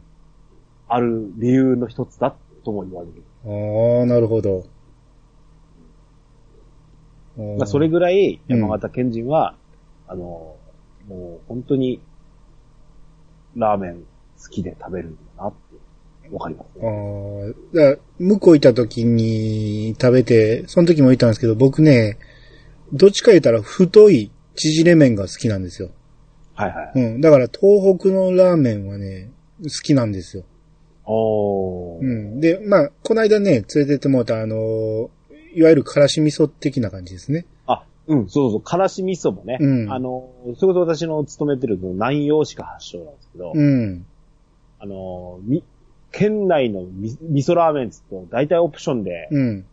ある理由の一つだとも言われる。ああ、なるほど。まあ、それぐらいうん山形県人は、あの、もう本当に、ラーメン好きで食べるんだなって、わかりますあね。あ、だから向こう行った時に食べて、その時も言ったんですけど、僕ね、どっちか言ったら太い縮れ麺が好きなんですよ。はいはい。うん。だから東北のラーメンはね、好きなんですよ。おー。うん。で、まあ、この間ね、連れてってもらったあの、いわゆるからし味噌的な感じですね。あ、うん、そうそう、からし味噌もね、うんあの、それこそ私の勤めてるの南洋市か発祥なんですけど、うん。あの、み、県内のみ味噌ラーメンっつうと、大体オプションで、うん。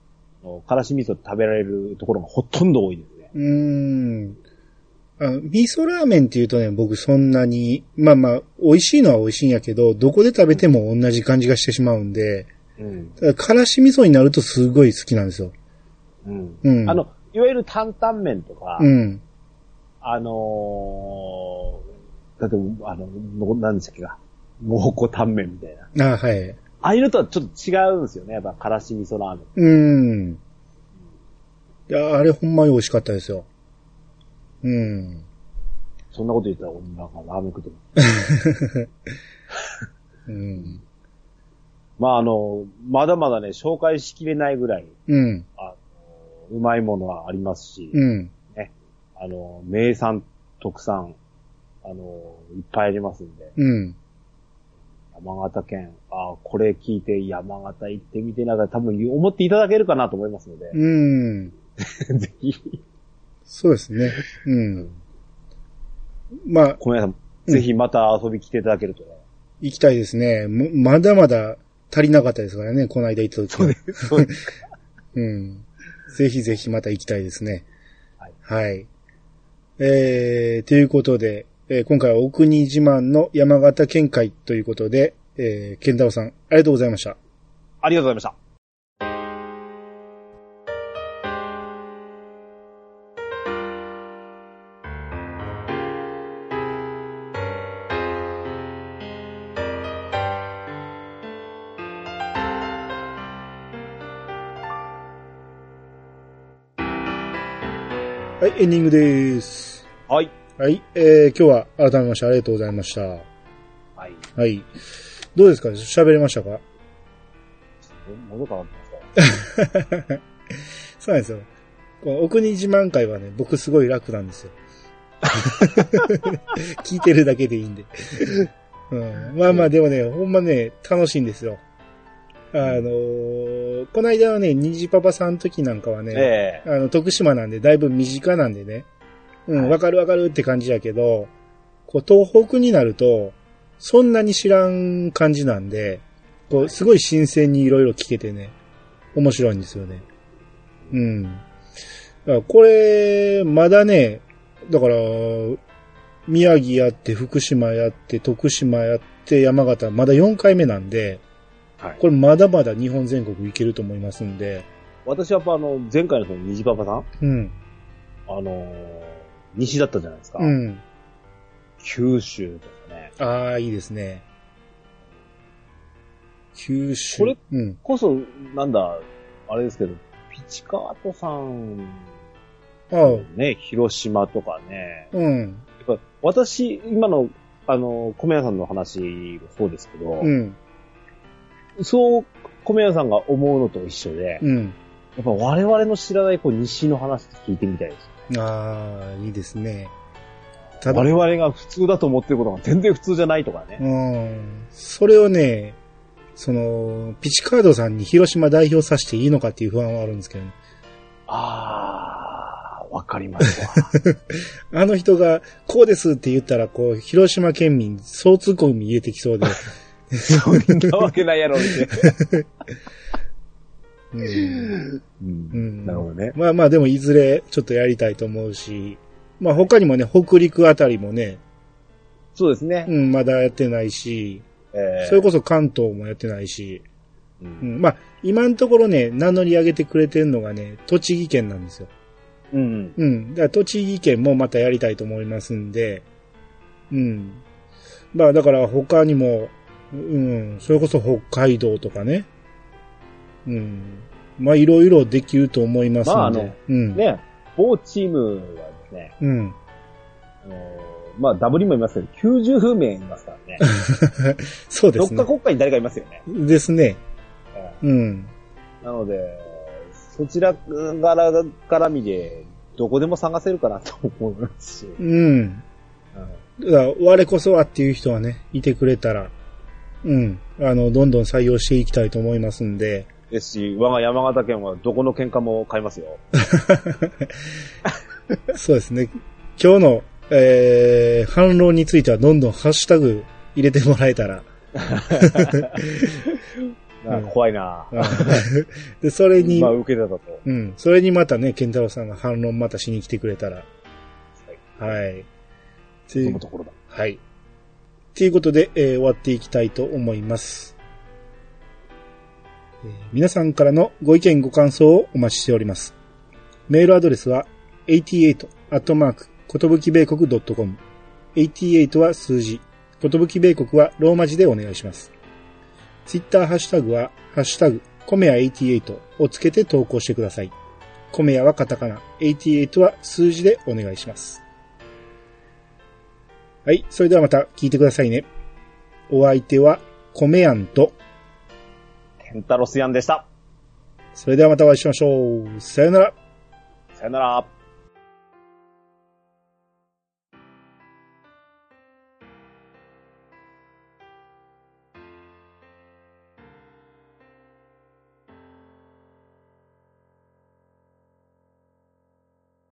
あのからし味噌食べられるところがほとんど多いですね。うーん。あ味噌ラーメンって言うとね、僕そんなに、まあまあ、美味しいのは美味しいんやけど、どこで食べても同じ感じがしてしまうんで、うん。ただからし味噌になるとすごい好きなんですよ。うん。うん。あの、いわゆる担々麺とか、うん。あのー、だって、あの、の何でしたっけか、蒙古タンメンみたいな。あはい。ああいうのとはちょっと違うんですよね、やっぱ、からし味噌ラーメン。うん。いや、あれほんまに美味しかったですよ。うん。そんなこと言ったら、俺なんかラーメン食ってます。<laughs> うん。まあ、あの、まだまだね、紹介しきれないぐらい、うん。あの、うまいものはありますし、うん。あの、名産、特産、あの、いっぱいありますんで、うん。山形県、あこれ聞いて山形行ってみてなんか多分思っていただけるかなと思いますので、うん。<laughs> ぜひ、そうですね。うん。まあ、小宮さん、ぜひまた遊び来ていただけるとね。行きたいですね。もまだまだ足りなかったですからね、この間行った時は。そうです。<laughs> うん。ぜひぜひまた行きたいですね。はい。はい。えー、ということで、えー今回はお国自慢の山形県会ということで、えー、健太郎さん、ありがとうございました。ありがとうございました。エンディングです。はい。はい、えー、今日は改めましてありがとうございました。はい。はい。どうですか？喋れましたか？喉乾ってますか <laughs> そうなんですよ。このお国自慢会はね、僕すごい楽なんですよ。<laughs> 聞いてるだけでいいんで。うん、まあまあでもね、ほんまね、楽しいんですよ。あのーこの間はね、虹パパさんの時なんかはね、ええあの、徳島なんで、だいぶ身近なんでね。うん、はいわかるわかるって感じやけど、こう、東北になると、そんなに知らん感じなんで、こう、すごい新鮮にいろいろ聞けてね、面白いんですよね。うん。だからこれ、まだね、だから、宮城やって、福島やって、徳島やって、山形、まだ4回目なんで、はい。これまだまだ日本全国行けると思いますんで、私はやっぱあの、前回のその虹パパさん？うん、あのー西だったじゃないですか。うん。九州とかね。ああ、いいですね。九州。これうん。こそ、なんだ、あれですけど、ピチカートさん、ああ、ね、広島とかね。うん。やっぱ私、今の、あの、米屋さんの話もそうですけど、うん。そう、米屋さんが思うのと一緒で、うん。やっぱ我々の知らないこう西の話聞いてみたいです。ああ、いいですね。ただ、我々が普通だと思ってることが全然普通じゃないとかね。うん。それをね、その、ピチカードさんに広島代表させていいのかっていう不安はあるんですけどね。あー、わかりますわ。<laughs> あの人が、こうですって言ったら、こう、広島県民、総通行に入れてきそうで。そんなわけないやろって。<laughs> うん。う。うんんなるほどね。まあまあ、でもいずれちょっとやりたいと思うし、まあ他にもね、北陸あたりもね、そうですね。うん、まだやってないし、えーそれこそ関東もやってないし、ううんん、まあ、今のところね、名乗り上げてくれてるのがね、栃木県なんですよ。うん。うん。だから栃木県もまたやりたいと思いますんで、うん。まあだから他にも、うん、それこそ北海道とかね、うん。まあいろいろできると思いますんで、まああのうん。ね、某チームはですね、うん。あのまあ、ダブリもいますけど、90名いますからね。<laughs> そうですねどっか。国家に誰かいますよね。ですね。うんうん。なので、そちらから絡みで、どこでも探せるかなと思いますし。うん。だから我こそはっていう人はね、いてくれたら、うん。あの、どんどん採用していきたいと思いますんで、ですし、我が山形県はどこの喧嘩も買いますよ。<laughs> そうですね。今日の、えー、反論についてはどんどんハッシュタグ入れてもらえたら。<laughs> 怖いな、うん <laughs> で、それに、まあ、受けてたと。うん。それにまたね、ケンタロウさんが反論またしに来てくれたら。はい。そのところだ。はい。ということで、えー終わっていきたいと思います。えー皆さんからのご意見ご感想をお待ちしております。メールアドレスは88ことぶき米国 .com。88は数字。ことぶき米国はローマ字でお願いします。ツイッターハッシュタグは、ハッシュタグ、コメヤ88をつけて投稿してください。コメヤはカタカナ、88は数字でお願いします。はい。それではまた聞いてくださいね。お相手は、コメヤンと、ケンタロスヤンでした。それではまたお会いしましょう。さよなら。さよなら。